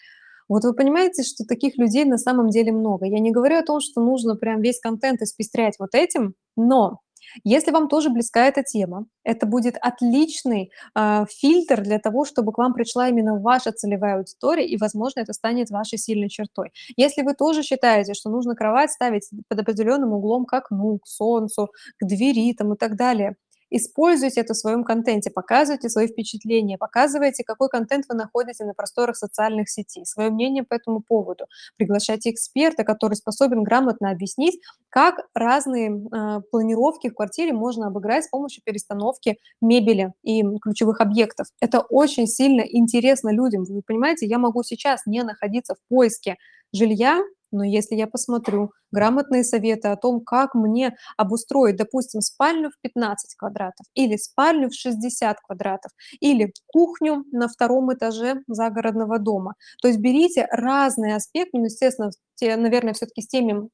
Вот вы понимаете, что таких людей на самом деле много. Я не говорю о том, что нужно прям весь контент испестрять вот этим, но если вам тоже близка эта тема, это будет отличный э, фильтр для того, чтобы к вам пришла именно ваша целевая аудитория, и, возможно, это станет вашей сильной чертой. Если вы тоже считаете, что нужно кровать ставить под определенным углом к окну, к солнцу, к двери там, и так далее, Используйте это в своем контенте, показывайте свои впечатления, показывайте, какой контент вы находите на просторах социальных сетей, свое мнение по этому поводу. Приглашайте эксперта, который способен грамотно объяснить, как разные э, планировки в квартире можно обыграть с помощью перестановки мебели и ключевых объектов. Это очень сильно интересно людям. Вы понимаете, я могу сейчас не находиться в поиске жилья, но если я посмотрю грамотные советы о том, как мне обустроить, допустим, спальню в 15 квадратов или спальню в 60 квадратов или кухню на втором этаже загородного дома. То есть берите разные аспекты, ну, естественно, те, наверное, все-таки с теми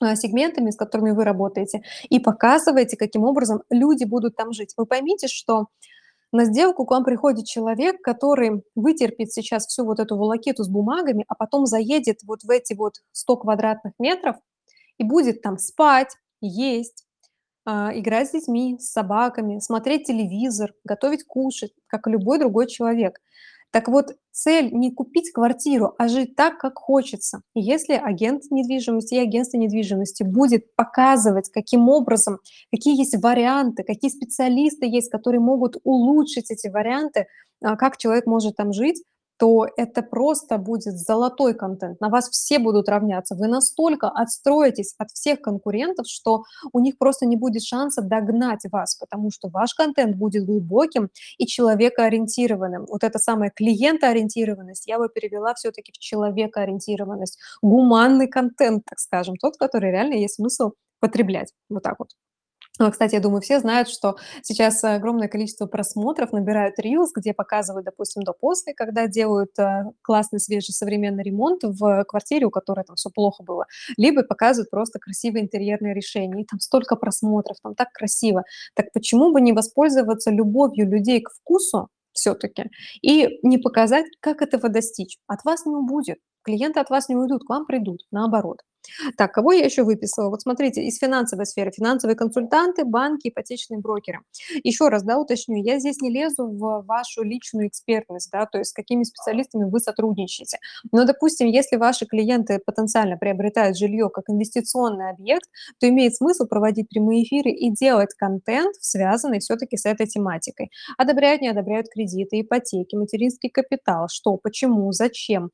а, сегментами, с которыми вы работаете, и показывайте, каким образом люди будут там жить. Вы поймите, что на сделку к вам приходит человек, который вытерпит сейчас всю вот эту волокиту с бумагами, а потом заедет вот в эти вот 100 квадратных метров и будет там спать, есть, а, играть с детьми, с собаками, смотреть телевизор, готовить кушать, как и любой другой человек. Так вот, цель не купить квартиру, а жить так, как хочется. И если агент недвижимости и агентство недвижимости будет показывать, каким образом, какие есть варианты, какие специалисты есть, которые могут улучшить эти варианты, а, как человек может там жить, то это просто будет золотой контент. На вас все будут равняться. Вы настолько отстроитесь от всех конкурентов, что у них просто не будет шанса догнать вас, потому что ваш контент будет глубоким и человекоориентированным. Вот это самая клиентоориентированность я бы перевела все-таки в человекоориентированность. Гуманный контент, так скажем, тот, который реально есть смысл потреблять. Вот так вот. А, кстати, я думаю, все знают, что сейчас огромное количество просмотров набирают Reels, где показывают, допустим, до-после, когда делают э, классный, свежий, современный ремонт в квартире, у которой там все плохо было, либо показывают просто красивые интерьерные решения. И там столько просмотров, там так красиво. Так почему бы не воспользоваться любовью людей к вкусу все-таки и не показать, как этого достичь? От вас не убудет. Клиенты от вас не уйдут, к вам придут, наоборот. Так, кого я еще выписала? Вот смотрите, из финансовой сферы. Финансовые консультанты, банки, ипотечные брокеры. Еще раз, да, уточню, я здесь не лезу в вашу личную экспертность, да, то есть с какими специалистами вы сотрудничаете. Но, допустим, если ваши клиенты потенциально приобретают жилье как инвестиционный объект, то имеет смысл проводить прямые эфиры и делать контент, связанный все-таки с этой тематикой. Одобряют, не одобряют кредиты, ипотеки, материнский капитал, что, почему, зачем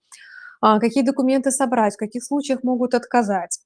какие документы собрать, в каких случаях могут отказать.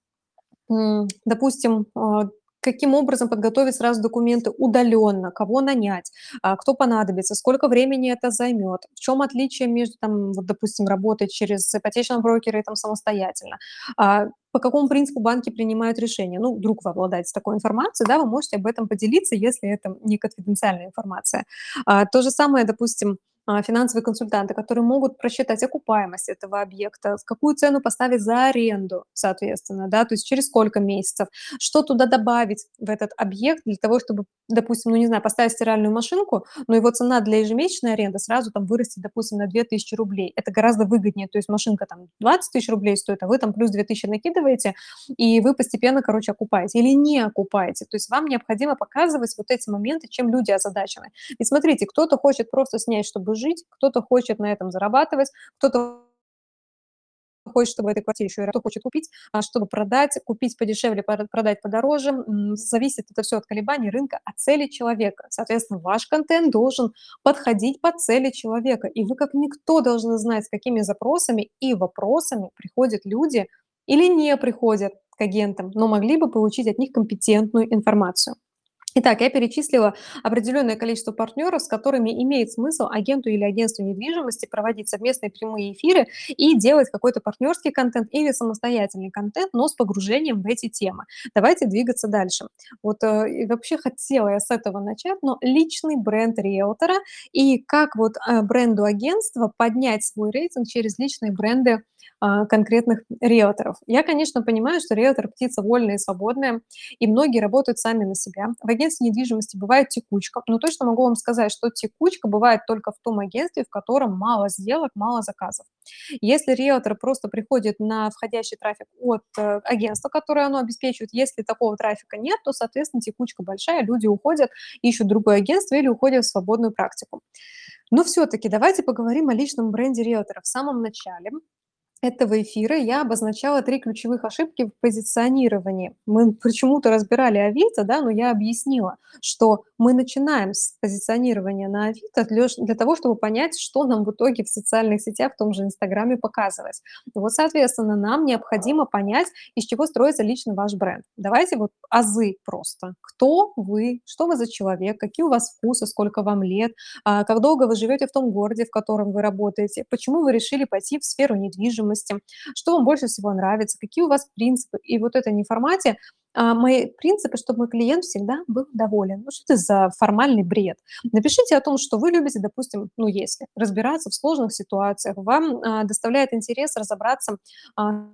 Допустим, а, каким образом подготовить сразу документы удаленно, кого нанять, а, кто понадобится, сколько времени это займет, в чем отличие между, там, вот, допустим, работой через ипотечного брокера и там самостоятельно, по какому принципу банки принимают решения. Ну, вдруг вы обладаете такой информацией, да, вы можете об этом поделиться, если это не конфиденциальная информация. То же самое, допустим, а, финансовые консультанты, которые могут просчитать окупаемость этого объекта, какую цену поставить за аренду, соответственно, да, то есть через сколько месяцев, что туда добавить в этот объект для того, чтобы, допустим, ну, не знаю, поставить стиральную машинку, но его цена для ежемесячной аренды сразу там вырастет, допустим, на 2000 рублей. Это гораздо выгоднее, то есть машинка там 20 тысяч рублей стоит, а вы там плюс 2000 накидываете, и вы постепенно, короче, окупаете или не окупаете. То есть вам необходимо показывать вот эти моменты, чем люди озадачены. И смотрите, кто-то хочет просто снять, чтобы жить, кто-то хочет на этом зарабатывать, кто-то хочет, чтобы в этой квартире еще и кто хочет купить, а, чтобы продать, купить подешевле, продать подороже. Зависит это все от колебаний рынка, от цели человека. Соответственно, ваш контент должен подходить под цели человека. И вы как никто должны знать, с какими запросами и вопросами приходят люди или не приходят к агентам, но могли бы получить от них компетентную информацию. Итак, я перечислила определенное количество партнеров, с которыми имеет смысл агенту или агентству недвижимости проводить совместные прямые эфиры и делать какой-то партнерский контент или самостоятельный контент, но с погружением в эти темы. Давайте двигаться дальше. Вот э, вообще хотела я с этого начать, но личный бренд риэлтора и как вот э, бренду агентства поднять свой рейтинг через личные бренды конкретных риэлторов. Я, конечно, понимаю, что риэлтор– птица вольная и свободная, и многие работают сами на себя. В агентстве недвижимости бывает текучка, но точно могу вам сказать, что текучка бывает только в том агентстве, в котором мало сделок, мало заказов. Если риэлтор просто приходит на входящий трафик от э, агентства, которое оно обеспечивает, если такого трафика нет, то, соответственно, текучка большая, люди уходят, ищут другое агентство или уходят в свободную практику. Но все-таки давайте поговорим о личном бренде риэлтора. В самом начале этого эфира я обозначала три ключевых ошибки в позиционировании. Мы почему-то разбирали Авито, да, но я объяснила, что мы начинаем с позиционирования на Авито для, для того, чтобы понять, что нам в итоге в социальных сетях, в том же Инстаграме показывать. Вот, соответственно, нам необходимо понять, из чего строится лично ваш бренд. Давайте вот азы просто. Кто вы, что вы за человек, какие у вас вкусы, сколько вам лет, а, как долго вы живете в том городе, в котором вы работаете, почему вы решили пойти в сферу недвижимости, недвижимости, что вам больше всего нравится, какие у вас принципы. И вот это не в формате а, мои принципы, чтобы мой клиент всегда был доволен. Ну, что это за формальный бред? Напишите о том, что вы любите, допустим, ну, если разбираться в сложных ситуациях, вам а, доставляет интерес разобраться а,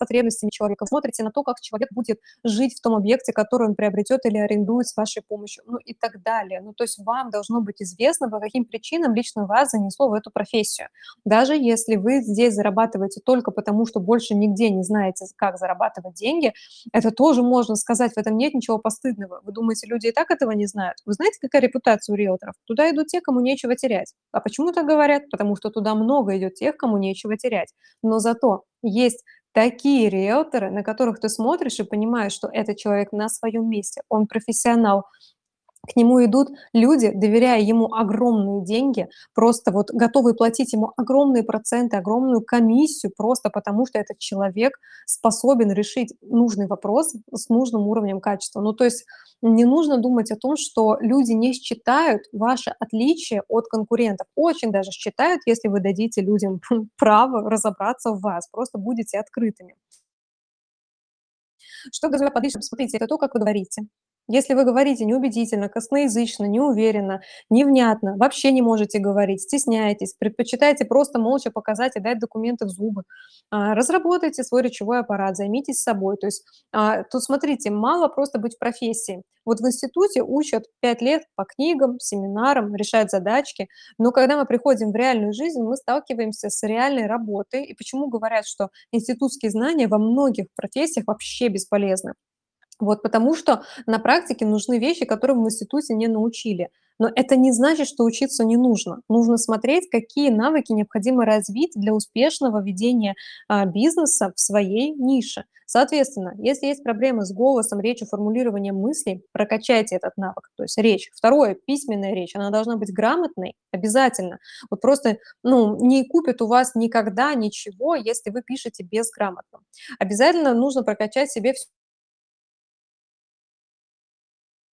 потребностями человека, смотрите на то, как человек будет жить в том объекте, который он приобретет или арендует с вашей помощью, ну и так далее. Ну, то есть вам должно быть известно, по каким причинам лично вас занесло в эту профессию. Даже если вы здесь зарабатываете только потому, что больше нигде не знаете, как зарабатывать деньги, это тоже можно сказать, в этом нет ничего постыдного. Вы думаете, люди и так этого не знают? Вы знаете, какая репутация у риэлторов? Туда идут те, кому нечего терять. А почему так говорят? Потому что туда много идет тех, кому нечего терять. Но зато есть такие риэлторы, на которых ты смотришь и понимаешь, что этот человек на своем месте, он профессионал, к нему идут люди, доверяя ему огромные деньги, просто вот готовые платить ему огромные проценты, огромную комиссию, просто потому что этот человек способен решить нужный вопрос с нужным уровнем качества. Ну, то есть не нужно думать о том, что люди не считают ваше отличие от конкурентов. Очень даже считают, если вы дадите людям право разобраться в вас, просто будете открытыми. Что говоря подышим, смотрите, это то, как вы говорите. Если вы говорите неубедительно, косноязычно, неуверенно, невнятно, вообще не можете говорить, стесняетесь, предпочитаете просто молча показать и дать документы в зубы, а, разработайте свой речевой аппарат, займитесь собой. То есть а, тут, смотрите, мало просто быть в профессии. Вот в институте учат 5 лет по книгам, семинарам, решать задачки, но когда мы приходим в реальную жизнь, мы сталкиваемся с реальной работой. И почему говорят, что институтские знания во многих профессиях вообще бесполезны? Вот потому что на практике нужны вещи, которым в институте не научили. Но это не значит, что учиться не нужно. Нужно смотреть, какие навыки необходимо развить для успешного ведения а, бизнеса в своей нише. Соответственно, если есть проблемы с голосом, речью, формулированием мыслей, прокачайте этот навык, то есть речь. Второе, письменная речь, она должна быть грамотной, обязательно. Вот просто ну, не купит у вас никогда ничего, если вы пишете безграмотно. Обязательно нужно прокачать себе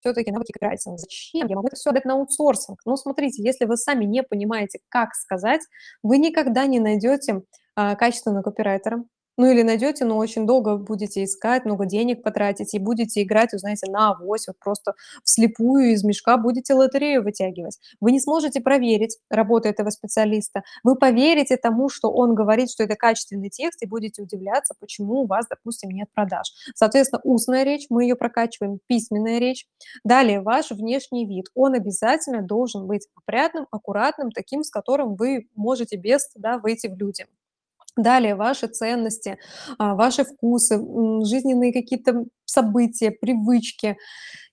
все-таки навыки копирайтинга. Зачем? Я могу это все отдать на аутсорсинг. Но смотрите, если вы сами не понимаете, как сказать, вы никогда не найдете а, качественного копирайтера, ну или найдете, но очень долго будете искать, много денег потратить и будете играть, вы знаете, на авось, вот просто вслепую из мешка будете лотерею вытягивать. Вы не сможете проверить работу этого специалиста. Вы поверите тому, что он говорит, что это качественный текст, и будете удивляться, почему у вас, допустим, нет продаж. Соответственно, устная речь, мы ее прокачиваем, письменная речь. Далее, ваш внешний вид. Он обязательно должен быть опрятным, аккуратным, таким, с которым вы можете без да, выйти в люди. Далее ваши ценности, а, ваши вкусы, жизненные какие-то события, привычки,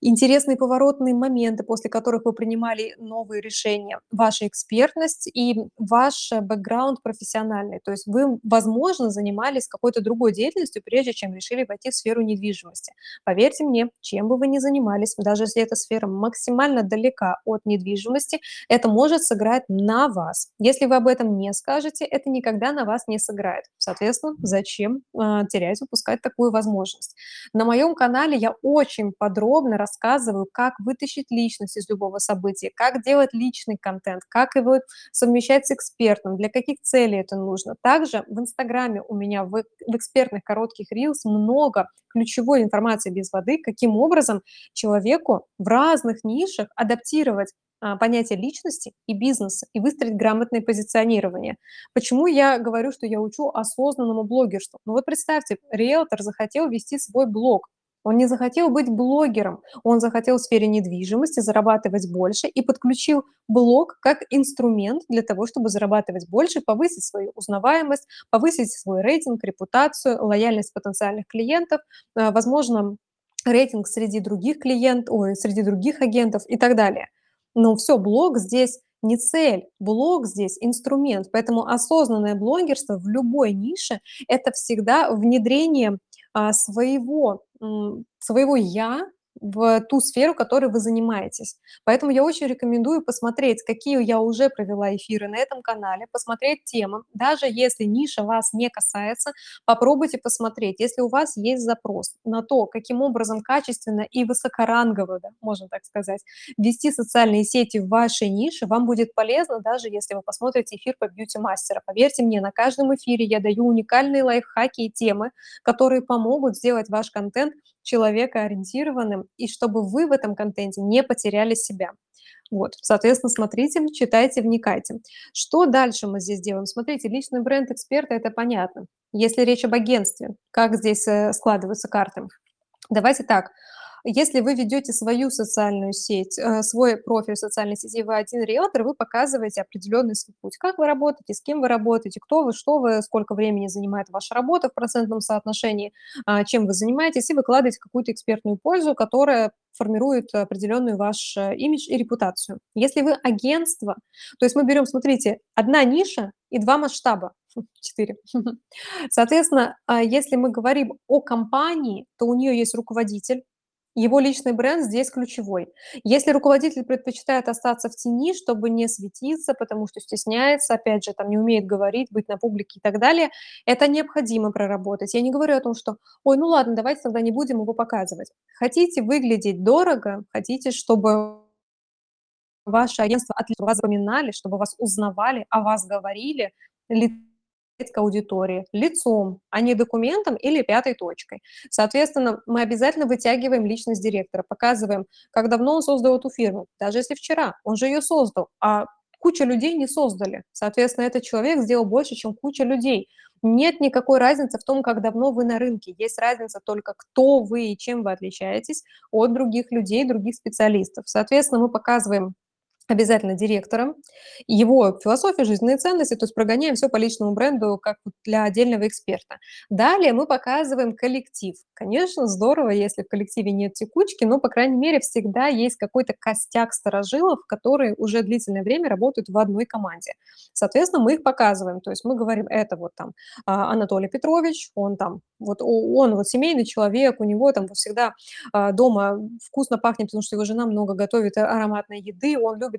интересные поворотные моменты, после которых вы принимали новые решения, ваша экспертность и ваш э, бэкграунд профессиональный. То есть вы, возможно, занимались какой-то другой деятельностью, прежде чем решили войти в сферу недвижимости. Поверьте мне, чем бы вы ни занимались, даже если эта сфера максимально далека от недвижимости, это может сыграть на вас. Если вы об этом не скажете, это никогда на вас не сыграет. Соответственно, зачем э, терять, упускать такую возможность? На моем канале я очень подробно рассказываю, как вытащить личность из любого события, как делать личный контент, как его совмещать с экспертом, для каких целей это нужно. Также в Инстаграме у меня в, в экспертных коротких рилс много ключевой информации без воды, каким образом человеку в разных нишах адаптировать а, понятие личности и бизнеса и выстроить грамотное позиционирование. Почему я говорю, что я учу осознанному блогерству? Ну вот представьте, риэлтор захотел вести свой блог, он не захотел быть блогером, он захотел в сфере недвижимости зарабатывать больше и подключил блог как инструмент для того, чтобы зарабатывать больше, повысить свою узнаваемость, повысить свой рейтинг, репутацию, лояльность потенциальных клиентов, э, возможно, рейтинг среди других клиентов, ой, среди других агентов и так далее. Но все, блог здесь не цель, блог здесь инструмент. Поэтому осознанное блогерство в любой нише– это всегда внедрение а, своего, своего «я» в ту сферу, которой вы занимаетесь. Поэтому я очень рекомендую посмотреть, какие я уже провела эфиры на этом канале, посмотреть темы. Даже если ниша вас не касается, попробуйте посмотреть. Если у вас есть запрос на то, каким образом качественно и высокорангово, да, можно так сказать, вести социальные сети в вашей нише, вам будет полезно, даже если вы посмотрите эфир по бьюти-мастера. Поверьте мне, на каждом эфире я даю уникальные лайфхаки и темы, которые помогут сделать ваш контент человекоориентированным, и чтобы вы в этом контенте не потеряли себя. Вот, соответственно, смотрите, читайте, вникайте. Что дальше мы здесь делаем? Смотрите, личный бренд эксперта– это понятно. Если речь об агентстве, как здесь, э, складываются карты? Давайте так. Если вы ведете свою социальную сеть, э, свой профиль в социальной сети, вы один риэлтор, вы показываете определенный свой путь. Как вы работаете, с кем вы работаете, кто вы, что вы, сколько времени занимает ваша работа в процентном соотношении, а, чем вы занимаетесь, и выкладываете какую-то экспертную пользу, которая формирует определенный ваш э, имидж и репутацию. Если вы агентство, то есть мы берем, смотрите, одна ниша и два масштаба. 4. Соответственно, а, если мы говорим о компании, то у нее есть руководитель, его личный бренд здесь ключевой. Если руководитель предпочитает остаться в тени, чтобы не светиться, потому что стесняется, опять же, там не умеет говорить, быть на публике и так далее, это необходимо проработать. Я не говорю о том, что, ой, ну ладно, давайте тогда не будем его показывать. Хотите выглядеть дорого, хотите, чтобы ваше агентство отлично вас запоминали, чтобы вас узнавали, о вас говорили, к аудитории лицом, а не документом или пятой точкой. Соответственно, мы обязательно вытягиваем личность директора, показываем, как давно он создал эту фирму, даже если вчера, он же ее создал, а куча людей не создали. Соответственно, этот человек сделал больше, чем куча людей. Нет никакой разницы в том, как давно вы на рынке. Есть разница только, кто вы и чем вы отличаетесь от других людей, других специалистов. Соответственно, мы показываем обязательно директором, его философия, жизненные ценности, то есть прогоняем все по личному бренду, как для отдельного эксперта. Далее мы показываем коллектив. Конечно, здорово, если в коллективе нет текучки, но, по крайней мере, всегда есть какой-то костяк сторожилов, которые уже длительное время работают в одной команде. Соответственно, мы их показываем, то есть мы говорим, это вот там а, Анатолий Петрович, он там, вот он вот семейный человек, у него там всегда а, дома вкусно пахнет, потому что его жена много готовит ароматной еды, он любит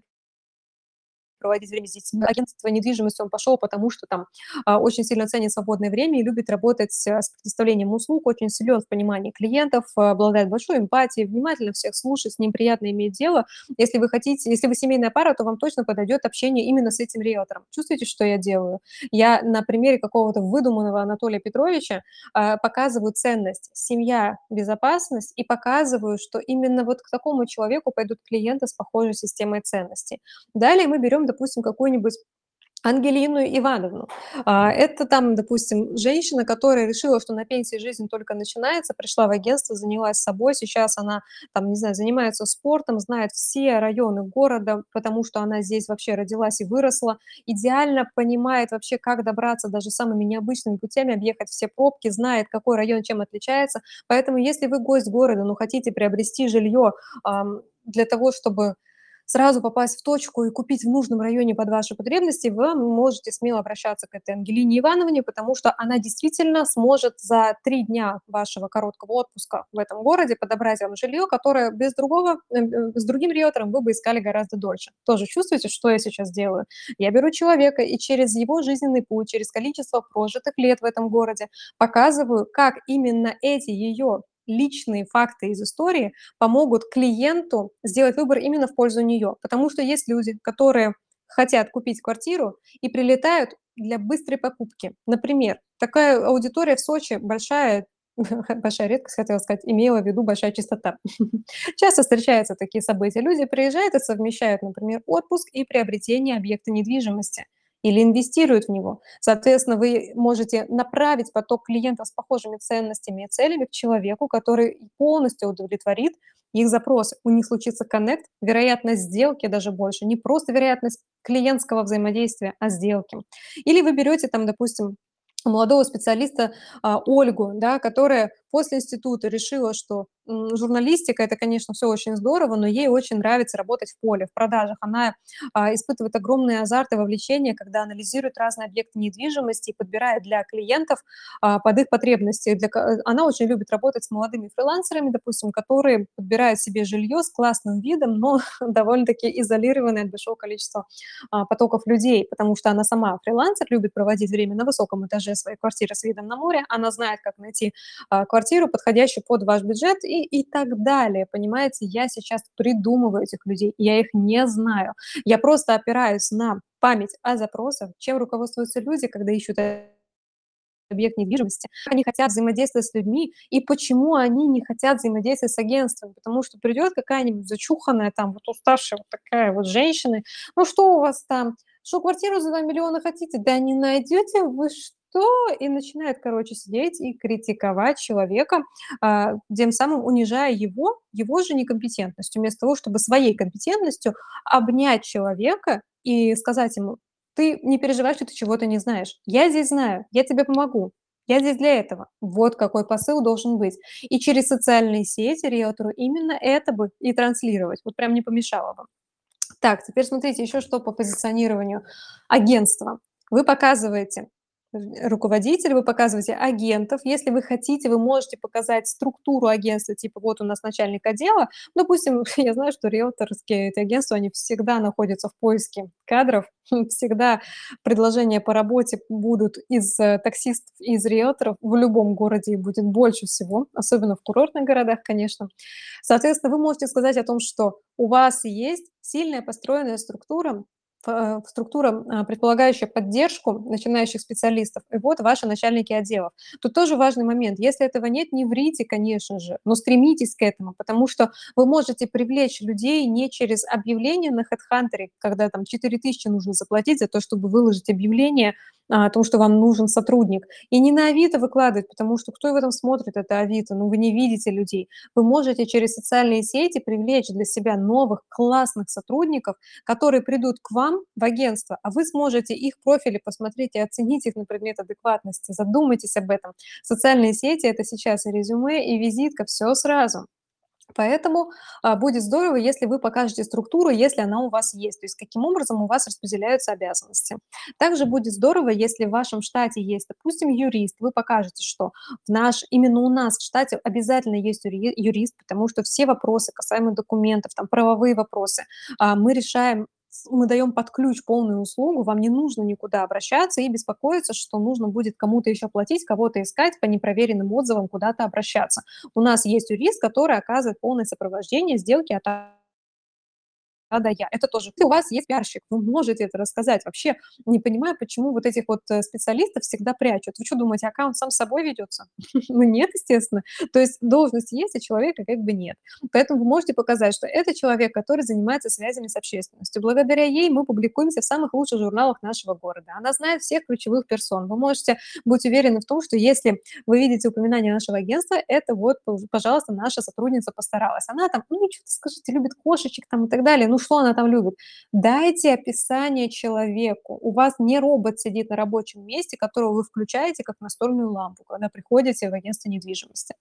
проводить время с детьми. Агентство недвижимости он пошел, потому что там а, очень сильно ценит свободное время и любит работать а, с предоставлением услуг, очень силен в понимании клиентов, а, обладает большой эмпатией, внимательно всех слушает, с ним приятно иметь дело. Если вы хотите, если вы семейная пара, то вам точно подойдет общение именно с этим риэлтором. Чувствуете, что я делаю? Я на примере какого-то выдуманного Анатолия Петровича а, показываю ценность семья, безопасность и показываю, что именно вот к такому человеку пойдут клиенты с похожей системой ценностей. Далее мы берем, допустим, какую-нибудь Ангелину Ивановну. А, это там, допустим, женщина, которая решила, что на пенсии жизнь только начинается, пришла в агентство, занялась собой, сейчас она, там, не знаю, занимается спортом, знает все районы города, потому что она здесь вообще родилась и выросла, идеально понимает вообще, как добраться даже самыми необычными путями, объехать все пробки, знает, какой район чем отличается. Поэтому, если вы гость города, но хотите приобрести жилье для того, чтобы сразу попасть в точку и купить в нужном районе под ваши потребности, вы можете смело обращаться к этой Ангелине Ивановне, потому что она действительно сможет за три дня вашего короткого отпуска в этом городе подобрать вам жилье, которое без другого, э, э, с другим риэлтором вы бы искали гораздо дольше. Тоже чувствуете, что я сейчас делаю? Я беру человека и через его жизненный путь, через количество прожитых лет в этом городе показываю, как именно эти ее личные факты из истории помогут клиенту сделать выбор именно в пользу нее. Потому что есть люди, которые хотят купить квартиру и прилетают для быстрой покупки. Например, такая аудитория в Сочи большая, большая редкость, хотела сказать, имела в виду большая чистота. Часто встречаются такие события. Люди приезжают и совмещают, например, отпуск и приобретение объекта недвижимости или инвестируют в него. Соответственно, вы можете направить поток клиентов с похожими ценностями и целями к человеку, который полностью удовлетворит их запросы. У них случится коннект, вероятность сделки даже больше. Не просто вероятность клиентского взаимодействия, а сделки. Или вы берете там, допустим, молодого специалиста а, Ольгу, да, которая после института решила, что журналистика это, конечно, все очень здорово, но ей очень нравится работать в поле, в продажах. Она а, испытывает огромный азарт и вовлечение, когда анализирует разные объекты недвижимости и подбирает для клиентов а, под их потребности. Для, она очень любит работать с молодыми фрилансерами, допустим, которые подбирают себе жилье с классным видом, но довольно-таки изолированные от большого количества а, потоков людей, потому что она сама фрилансер, любит проводить время на высоком этаже своей квартиры с видом на море, она знает, как найти квартиру квартиру, подходящую под ваш бюджет и, и так далее. Понимаете, я сейчас придумываю этих людей, я их не знаю. Я просто опираюсь на память о запросах, чем руководствуются люди, когда ищут объект недвижимости, они хотят взаимодействовать с людьми, и почему они не хотят взаимодействовать с агентством, потому что придет какая-нибудь зачуханная, там, вот уставшая вот такая вот женщина, ну что у вас там, что квартиру за 2 миллиона хотите? Да не найдете вы что? Никто, и начинает, короче, сидеть и критиковать человека, а, тем самым унижая его, его же некомпетентностью, вместо того, чтобы своей компетентностью обнять человека и сказать ему: "Ты не переживай, что ты чего-то не знаешь. Я здесь знаю, я тебе помогу. Я здесь для этого". Вот какой посыл должен быть. И через социальные сети риэлтору именно это бы и транслировать. Вот прям не помешало бы. Так, теперь смотрите, еще что по позиционированию агентства. Вы показываете р руководителя, вы показываете агентов. Если вы хотите, вы можете показать структуру агентства, типа вот у нас начальник отдела. Допустим, я знаю, что риэлторские эти агентства, они всегда находятся в поиске кадров, всегда предложения по работе будут из э, таксистов из риэлторов. В любом городе будет больше всего, особенно в курортных городах, конечно. Соответственно, вы можете сказать о том, что у вас есть сильная построенная структура, структура, а, предполагающая поддержку начинающих специалистов, и вот ваши начальники отделов. Тут тоже важный момент. Если этого нет, не врите, конечно же, но стремитесь к этому, потому что вы можете привлечь людей не через объявление на HeadHunter, когда там 4000 нужно заплатить за то, чтобы выложить объявление о том, что вам нужен сотрудник. И не на Авито выкладывать, потому что кто в этом смотрит, это Авито, ну вы не видите людей. Вы можете через социальные сети привлечь для себя новых классных сотрудников, которые придут к вам в агентство, а вы сможете их профили посмотреть и оценить их на предмет адекватности. Задумайтесь об этом. Социальные сети– это сейчас и резюме, и визитка, все сразу. Поэтому а, будет здорово, если вы покажете структуру, если она у вас есть, то есть каким образом у вас распределяются обязанности. Также будет здорово, если в вашем штате есть, допустим, юрист, вы покажете, что в наш, именно у нас в штате обязательно есть юрист, потому что все вопросы касаемо документов, там правовые вопросы, а, мы решаем мы даем под ключ полную услугу, вам не нужно никуда обращаться и беспокоиться, что нужно будет кому-то еще платить, кого-то искать по непроверенным отзывам, куда-то обращаться. У нас есть юрист, который оказывает полное сопровождение сделки от да-да, я. Это тоже. У вас есть пиарщик, вы можете это рассказать. Вообще не понимаю, почему вот этих вот э, специалистов всегда прячут. Вы что думаете, аккаунт сам собой ведется? Ну нет, естественно. То есть должность есть, а человека как бы нет. Поэтому вы можете показать, что это человек, который занимается связями с общественностью. Благодаря ей мы публикуемся в самых лучших журналах нашего города. Она знает всех ключевых персон. Вы можете быть уверены в том, что если вы видите упоминание нашего агентства, это вот, пожалуйста, наша сотрудница постаралась. Она там, ну, что-то скажите, любит кошечек там и так далее. Ну, что она там любит. Дайте описание человеку. У вас не робот сидит на рабочем месте, которого вы включаете как настольную лампу, когда приходите в агентство недвижимости.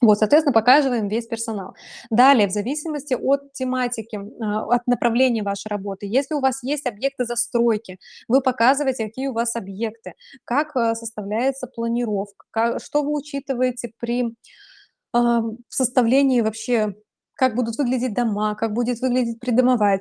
Вот, соответственно, показываем весь персонал. Далее, в зависимости от тематики, а, от направления вашей работы, если у вас есть объекты застройки, вы показываете, какие у вас объекты, как а, составляется планировка, как, что вы учитываете при а, составлении вообще как будут выглядеть дома, как будет выглядеть придомовая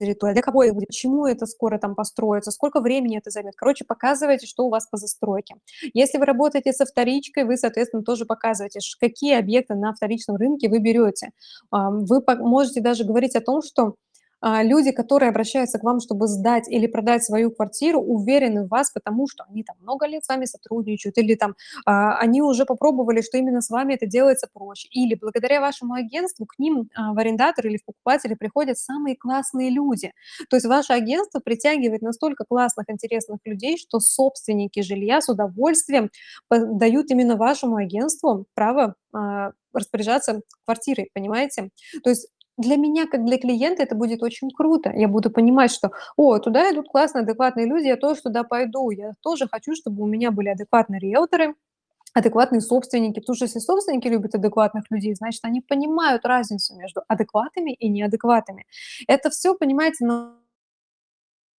территория, для кого будет, почему это скоро там построится, сколько времени это займет. Короче, показывайте, что у вас по застройке. Если вы работаете со вторичкой, вы, соответственно, тоже показываете, какие объекты на вторичном рынке вы берете. Вы можете даже говорить о том, что люди, которые обращаются к вам, чтобы сдать или продать свою квартиру, уверены в вас, потому что они там много лет с вами сотрудничают, или там а, они уже попробовали, что именно с вами это делается проще, или благодаря вашему агентству к ним а, в арендатор или в покупатели приходят самые классные люди. То есть ваше агентство притягивает настолько классных, интересных людей, что собственники жилья с удовольствием дают именно вашему агентству право а, распоряжаться квартирой, понимаете? То есть для меня, как для клиента, это будет очень круто. Я буду понимать, что, о, туда идут классные, адекватные люди, я тоже туда пойду. Я тоже хочу, чтобы у меня были адекватные риэлторы, адекватные собственники. Потому что если собственники любят адекватных людей, значит, они понимают разницу между адекватными и неадекватными. Это все, понимаете, на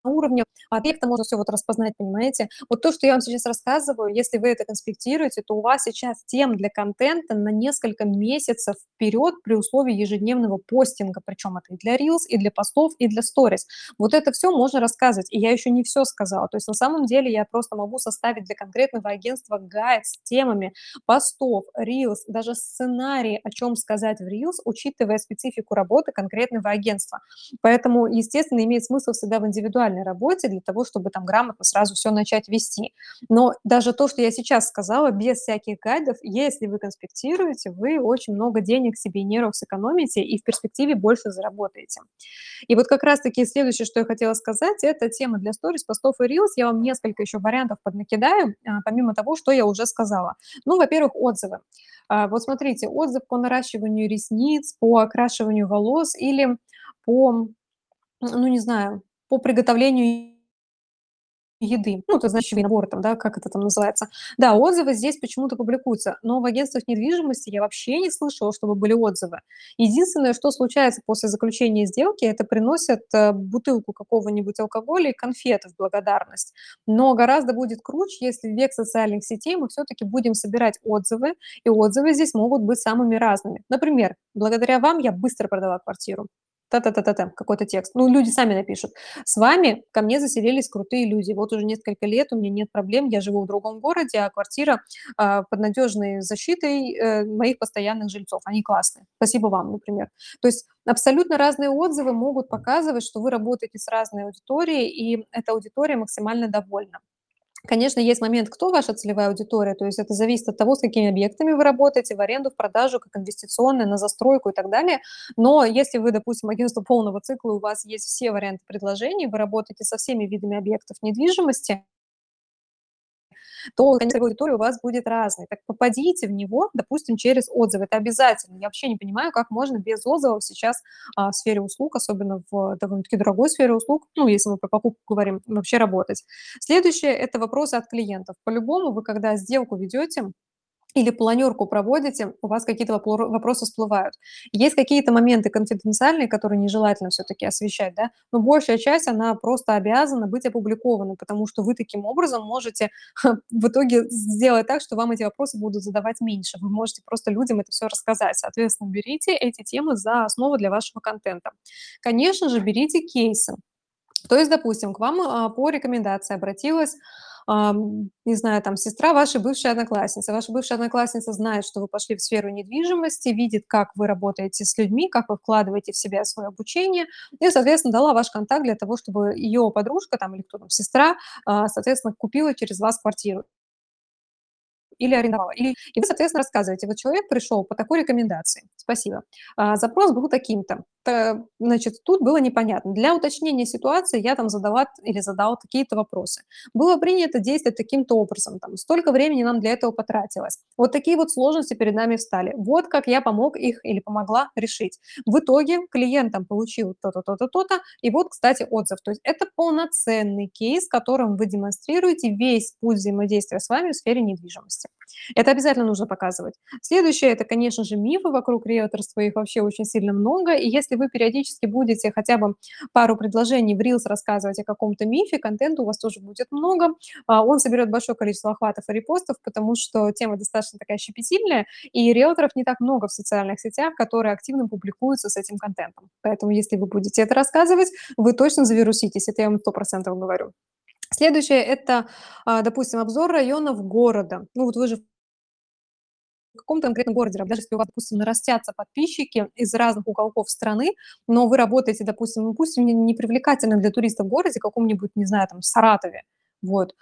уровне объекта можно все вот распознать, понимаете? Вот то, что я вам сейчас рассказываю, если вы это конспектируете, то у вас сейчас тем для контента на несколько месяцев вперед при условии ежедневного постинга, причем это и для Reels, и для постов, и для Stories. Вот это все можно рассказывать, и я еще не все сказала. То есть на самом деле я просто могу составить для конкретного агентства гайд с темами постов, Reels, даже сценарии, о чем сказать в Reels, учитывая специфику работы конкретного агентства. Поэтому, естественно, имеет смысл всегда в индивидуальном индивидуальной работе для того, чтобы там грамотно сразу все начать вести. Но даже то, что я сейчас сказала, без всяких гайдов, если вы конспектируете, вы очень много денег себе и нервов сэкономите и в перспективе больше заработаете. И вот как раз-таки следующее, что я хотела сказать, это тема для сторис, постов и рилс. Я вам несколько еще вариантов поднакидаю, а, помимо того, что я уже сказала. Ну, во-первых, отзывы. А, вот смотрите, отзыв по наращиванию ресниц, по окрашиванию волос или по, ну, не знаю, по приготовлению еды. Ну, это значит набор там, да, как это там называется. Да, отзывы здесь почему-то публикуются, но в агентствах недвижимости я вообще не слышала, чтобы были отзывы. Единственное, что случается после заключения сделки, это приносят э, бутылку какого-нибудь алкоголя и конфеты в благодарность. Но гораздо будет круче, если в век социальных сетей мы все-таки будем собирать отзывы, и отзывы здесь могут быть самыми разными. Например, благодаря вам я быстро продала квартиру та-та-та-та-та, какой-то текст. Ну, люди сами напишут. С вами ко мне заселились крутые люди. Вот уже несколько лет у меня нет проблем, я живу в другом городе, а квартира а, под надежной защитой э, моих постоянных жильцов. Они классные. Спасибо вам, например. То есть абсолютно разные отзывы могут показывать, что вы работаете с разной аудиторией, и эта аудитория максимально довольна. Конечно, есть момент, кто ваша целевая аудитория, то есть это зависит от того, с какими объектами вы работаете, в аренду, в продажу, как инвестиционные, на застройку и так далее. Но если вы, допустим, агентство полного цикла, у вас есть все варианты предложений, вы работаете со всеми видами объектов недвижимости, то, конечно, аудитория у вас будет разной. Так попадите в него, допустим, через отзывы. Это обязательно. Я вообще не понимаю, как можно без отзывов сейчас а, в сфере услуг, особенно в довольно-таки дорогой сфере услуг, ну, если мы про покупку говорим, вообще работать. Следующее– это вопросы от клиентов. По-любому вы, когда сделку ведете, или планерку проводите, у вас какие-то вопросы всплывают. Есть какие-то моменты конфиденциальные, которые нежелательно все-таки освещать, да, но большая часть, она просто обязана быть опубликована, потому что вы таким образом можете в итоге сделать так, что вам эти вопросы будут задавать меньше. Вы можете просто людям это все рассказать. Соответственно, берите эти темы за основу для вашего контента. Конечно же, берите кейсы. То есть, допустим, к вам а, по рекомендации обратилась не знаю, там сестра вашей бывшей одноклассницы. Ваша бывшая одноклассница знает, что вы пошли в сферу недвижимости, видит, как вы работаете с людьми, как вы вкладываете в себя свое обучение, и, соответственно, дала ваш контакт для того, чтобы ее подружка там или кто там, сестра, а, соответственно, купила через вас квартиру или арендовала. И, и вы, соответственно, рассказываете, вот человек пришел по такой рекомендации, спасибо, а, запрос был таким-то, значит, тут было непонятно. Для уточнения ситуации я там задала или задал какие-то вопросы. Было принято действовать таким-то образом, там, столько времени нам для этого потратилось. Вот такие вот сложности перед нами встали. Вот как я помог их или помогла решить. В итоге клиент там получил то-то, то-то, то-то, и вот, кстати, отзыв. То есть это полноценный кейс, которым вы демонстрируете весь путь взаимодействия с вами в сфере недвижимости. Это обязательно нужно показывать. Следующее– это, конечно же, мифы вокруг риэлторства, их вообще очень сильно много, и если вы периодически будете хотя бы пару предложений в Reels рассказывать о каком-то мифе, контента у вас тоже будет много, а, он соберет большое количество охватов и репостов, потому что тема достаточно такая щепетильная, и риэлторов не так много в социальных сетях, которые активно публикуются с этим контентом. Поэтому если вы будете это рассказывать, вы точно завируситесь, это я вам 100% говорю. Следующее– это, а, допустим, обзор районов города. Ну вот вы же в каком-то конкретном городе, даже если у вас, допустим, нарастятся подписчики из разных уголков страны, но вы работаете, допустим, ну, пусть не, не привлекательно для туристов в городе, каком-нибудь, не знаю, там, Саратове, вот,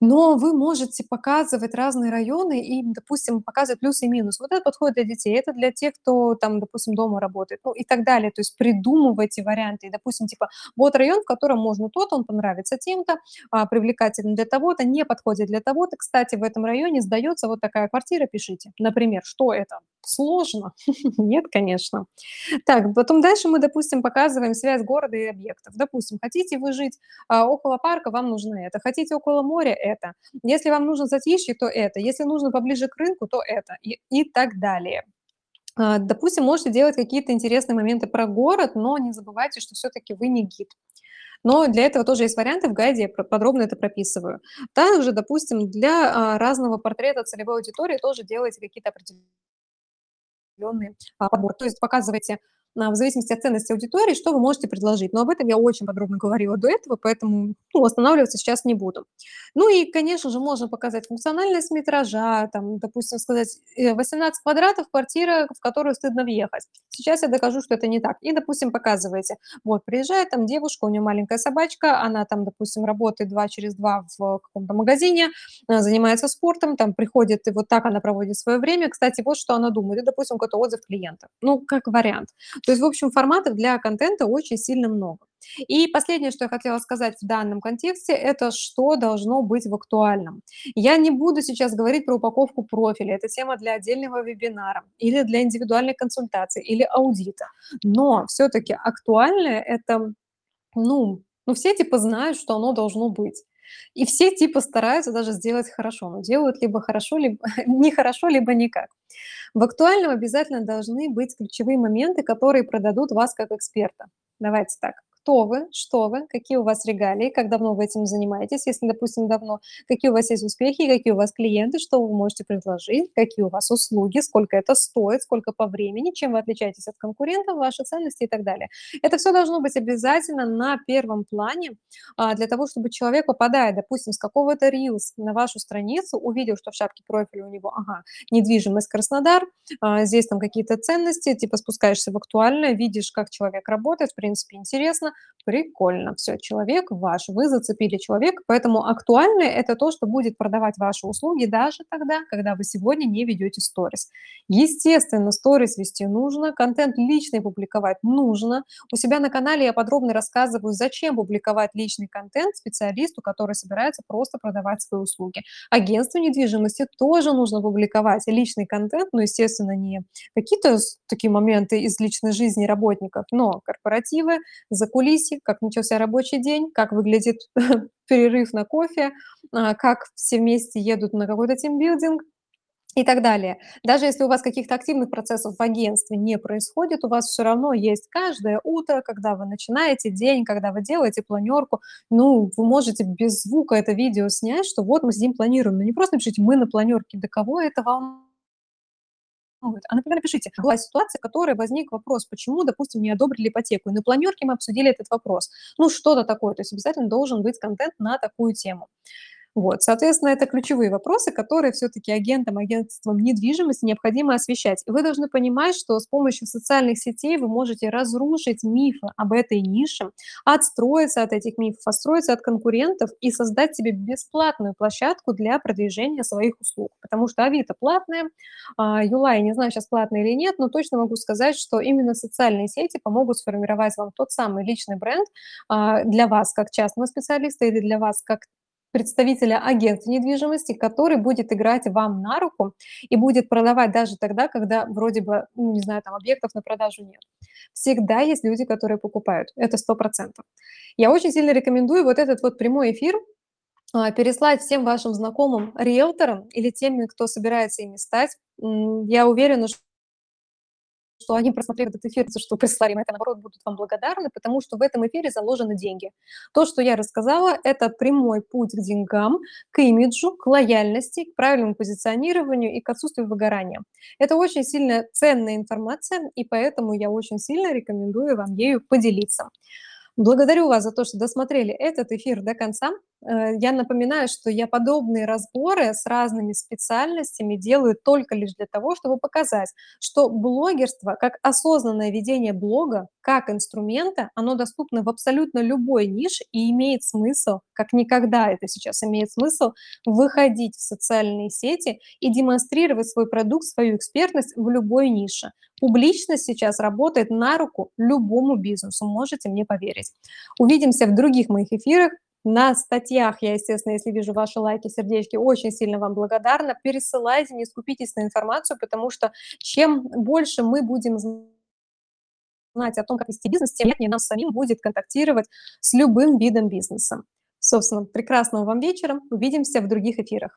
но вы можете показывать разные районы и, допустим, показывать плюсы и минусы. Вот это подходит для детей, это для тех, кто там, допустим, дома работает, ну и так далее. То есть придумывайте варианты. И, допустим, типа, вот район, в котором можно то-то, он понравится тем-то, а, привлекательный для того-то, не подходит для того-то. Кстати, в этом районе сдается вот такая квартира, пишите. Например, что это? Сложно? Нет, конечно. Так, потом дальше мы, допустим, показываем связь города и объектов. Допустим, хотите вы жить а, около парка, вам нужно это. Хотите около моря, это. Если вам нужно затишье, то это. Если нужно поближе к рынку, то это. И, и так далее. А, допустим, можете делать какие-то интересные моменты про город, но не забывайте, что все-таки вы не гид. Но для этого тоже есть варианты, в гайде я подробно это прописываю. Также, допустим, для а, разного портрета целевой аудитории тоже делайте какие-то определенные а, подборы. То есть показывайте а, в зависимости от ценности аудитории, что вы можете предложить. Но об этом я очень подробно говорила до этого, поэтому ну, останавливаться сейчас не буду. Ну и, конечно же, можно показать функциональность метража, там, допустим, сказать, 18 квадратов квартира, в которую стыдно въехать. Сейчас я докажу, что это не так. И, допустим, показываете, вот, приезжает там девушка, у нее маленькая собачка, она там, допустим, работает два через два в каком-то магазине, э, занимается спортом, там приходит, и вот так она проводит свое время. Кстати, вот что она думает, и, допустим, какой-то отзыв клиента. Ну, как вариант. То есть, в общем, форматов для контента очень сильно много. И последнее, что я хотела сказать в данном контексте, это что должно быть в актуальном. Я не буду сейчас говорить про упаковку профиля, это тема для отдельного вебинара, или для индивидуальной консультации, или аудита. Но все-таки актуальное это, ну, ну, все типа знают, что оно должно быть. И все типа стараются даже сделать хорошо, но делают либо хорошо, либо нехорошо, либо никак. В актуальном обязательно должны быть ключевые моменты, которые продадут вас как эксперта. Давайте так кто вы, что вы, какие у вас регалии, как давно вы этим занимаетесь, если, допустим, давно, какие у вас есть успехи, какие у вас клиенты, что вы можете предложить, какие у вас услуги, сколько это стоит, сколько по времени, чем вы отличаетесь от конкурентов, ваши ценности и так далее. Это все должно быть обязательно на первом плане а, для того, чтобы человек, попадая, допустим, с какого-то Reels на вашу страницу, увидел, что в шапке профиля у него, ага, недвижимость Краснодар, а, здесь там какие-то ценности, типа спускаешься в актуальное, видишь, как человек работает, в принципе, интересно, Прикольно. Все, человек ваш. Вы зацепили человека, поэтому актуальное– это то, что будет продавать ваши услуги даже тогда, когда вы сегодня не ведете сторис. Естественно, сторис вести нужно, контент личный публиковать нужно. У себя на канале я подробно рассказываю, зачем публиковать личный контент специалисту, который собирается просто продавать свои услуги. Агентству недвижимости тоже нужно публиковать личный контент, но, естественно, не какие-то такие моменты из личной жизни работников, но корпоративы, закулисье, как начался рабочий день, как выглядит перерыв на кофе, а, как все вместе едут на какой-то тимбилдинг и так далее. Даже если у вас каких-то активных процессов в агентстве не происходит, у вас все равно есть каждое утро, когда вы начинаете день, когда вы делаете планерку, ну, вы можете без звука это видео снять, что вот мы с ним планируем. Но не просто напишите «мы на планерке», да кого это вам вот. А, например, напишите, была ситуация, в которой возник вопрос, почему, допустим, не одобрили ипотеку. И на планерке мы обсудили этот вопрос. Ну, что-то такое. То есть обязательно должен быть контент на такую тему. Вот, соответственно, это ключевые вопросы, которые все-таки агентам, агентствам недвижимости необходимо освещать. И вы должны понимать, что с помощью социальных сетей вы можете разрушить мифы об этой нише, отстроиться от этих мифов, отстроиться от конкурентов и создать себе бесплатную площадку для продвижения своих услуг. Потому что Авито платная, Юла, я не знаю, сейчас платная или нет, но точно могу сказать, что именно социальные сети помогут сформировать вам тот самый личный бренд а, для вас как частного специалиста или для вас как представителя агентства недвижимости, который будет играть вам на руку и будет продавать даже тогда, когда вроде бы, ну, не знаю, там объектов на продажу нет. Всегда есть люди, которые покупают. Это сто процентов. Я очень сильно рекомендую вот этот вот прямой эфир а, переслать всем вашим знакомым риэлторам или теми, кто собирается ими стать. Я уверена, что что они просмотрели этот эфир, за что прислали им это, наоборот, будут вам благодарны, потому что в этом эфире заложены деньги. То, что я рассказала, это прямой путь к деньгам, к имиджу, к лояльности, к правильному позиционированию и к отсутствию выгорания. Это очень сильно ценная информация, и поэтому я очень сильно рекомендую вам ею поделиться. Благодарю вас за то, что досмотрели этот эфир до конца. Э, я напоминаю, что я подобные разборы с разными специальностями делаю только лишь для того, чтобы показать, что блогерство, как осознанное ведение блога, как инструмента, оно доступно в абсолютно любой нише и имеет смысл, как никогда это сейчас имеет смысл, выходить в социальные сети и демонстрировать свой продукт, свою экспертность в любой нише. Публичность сейчас работает на руку любому бизнесу, можете мне поверить. Увидимся в других моих эфирах. На статьях я, естественно, если вижу ваши лайки, сердечки, очень сильно вам благодарна. Пересылайте, не скупитесь на информацию, потому что чем больше мы будем знать о том, как вести бизнес, тем приятнее нам самим будет контактировать с любым видом бизнеса. Собственно, прекрасного вам вечера. Увидимся в других эфирах.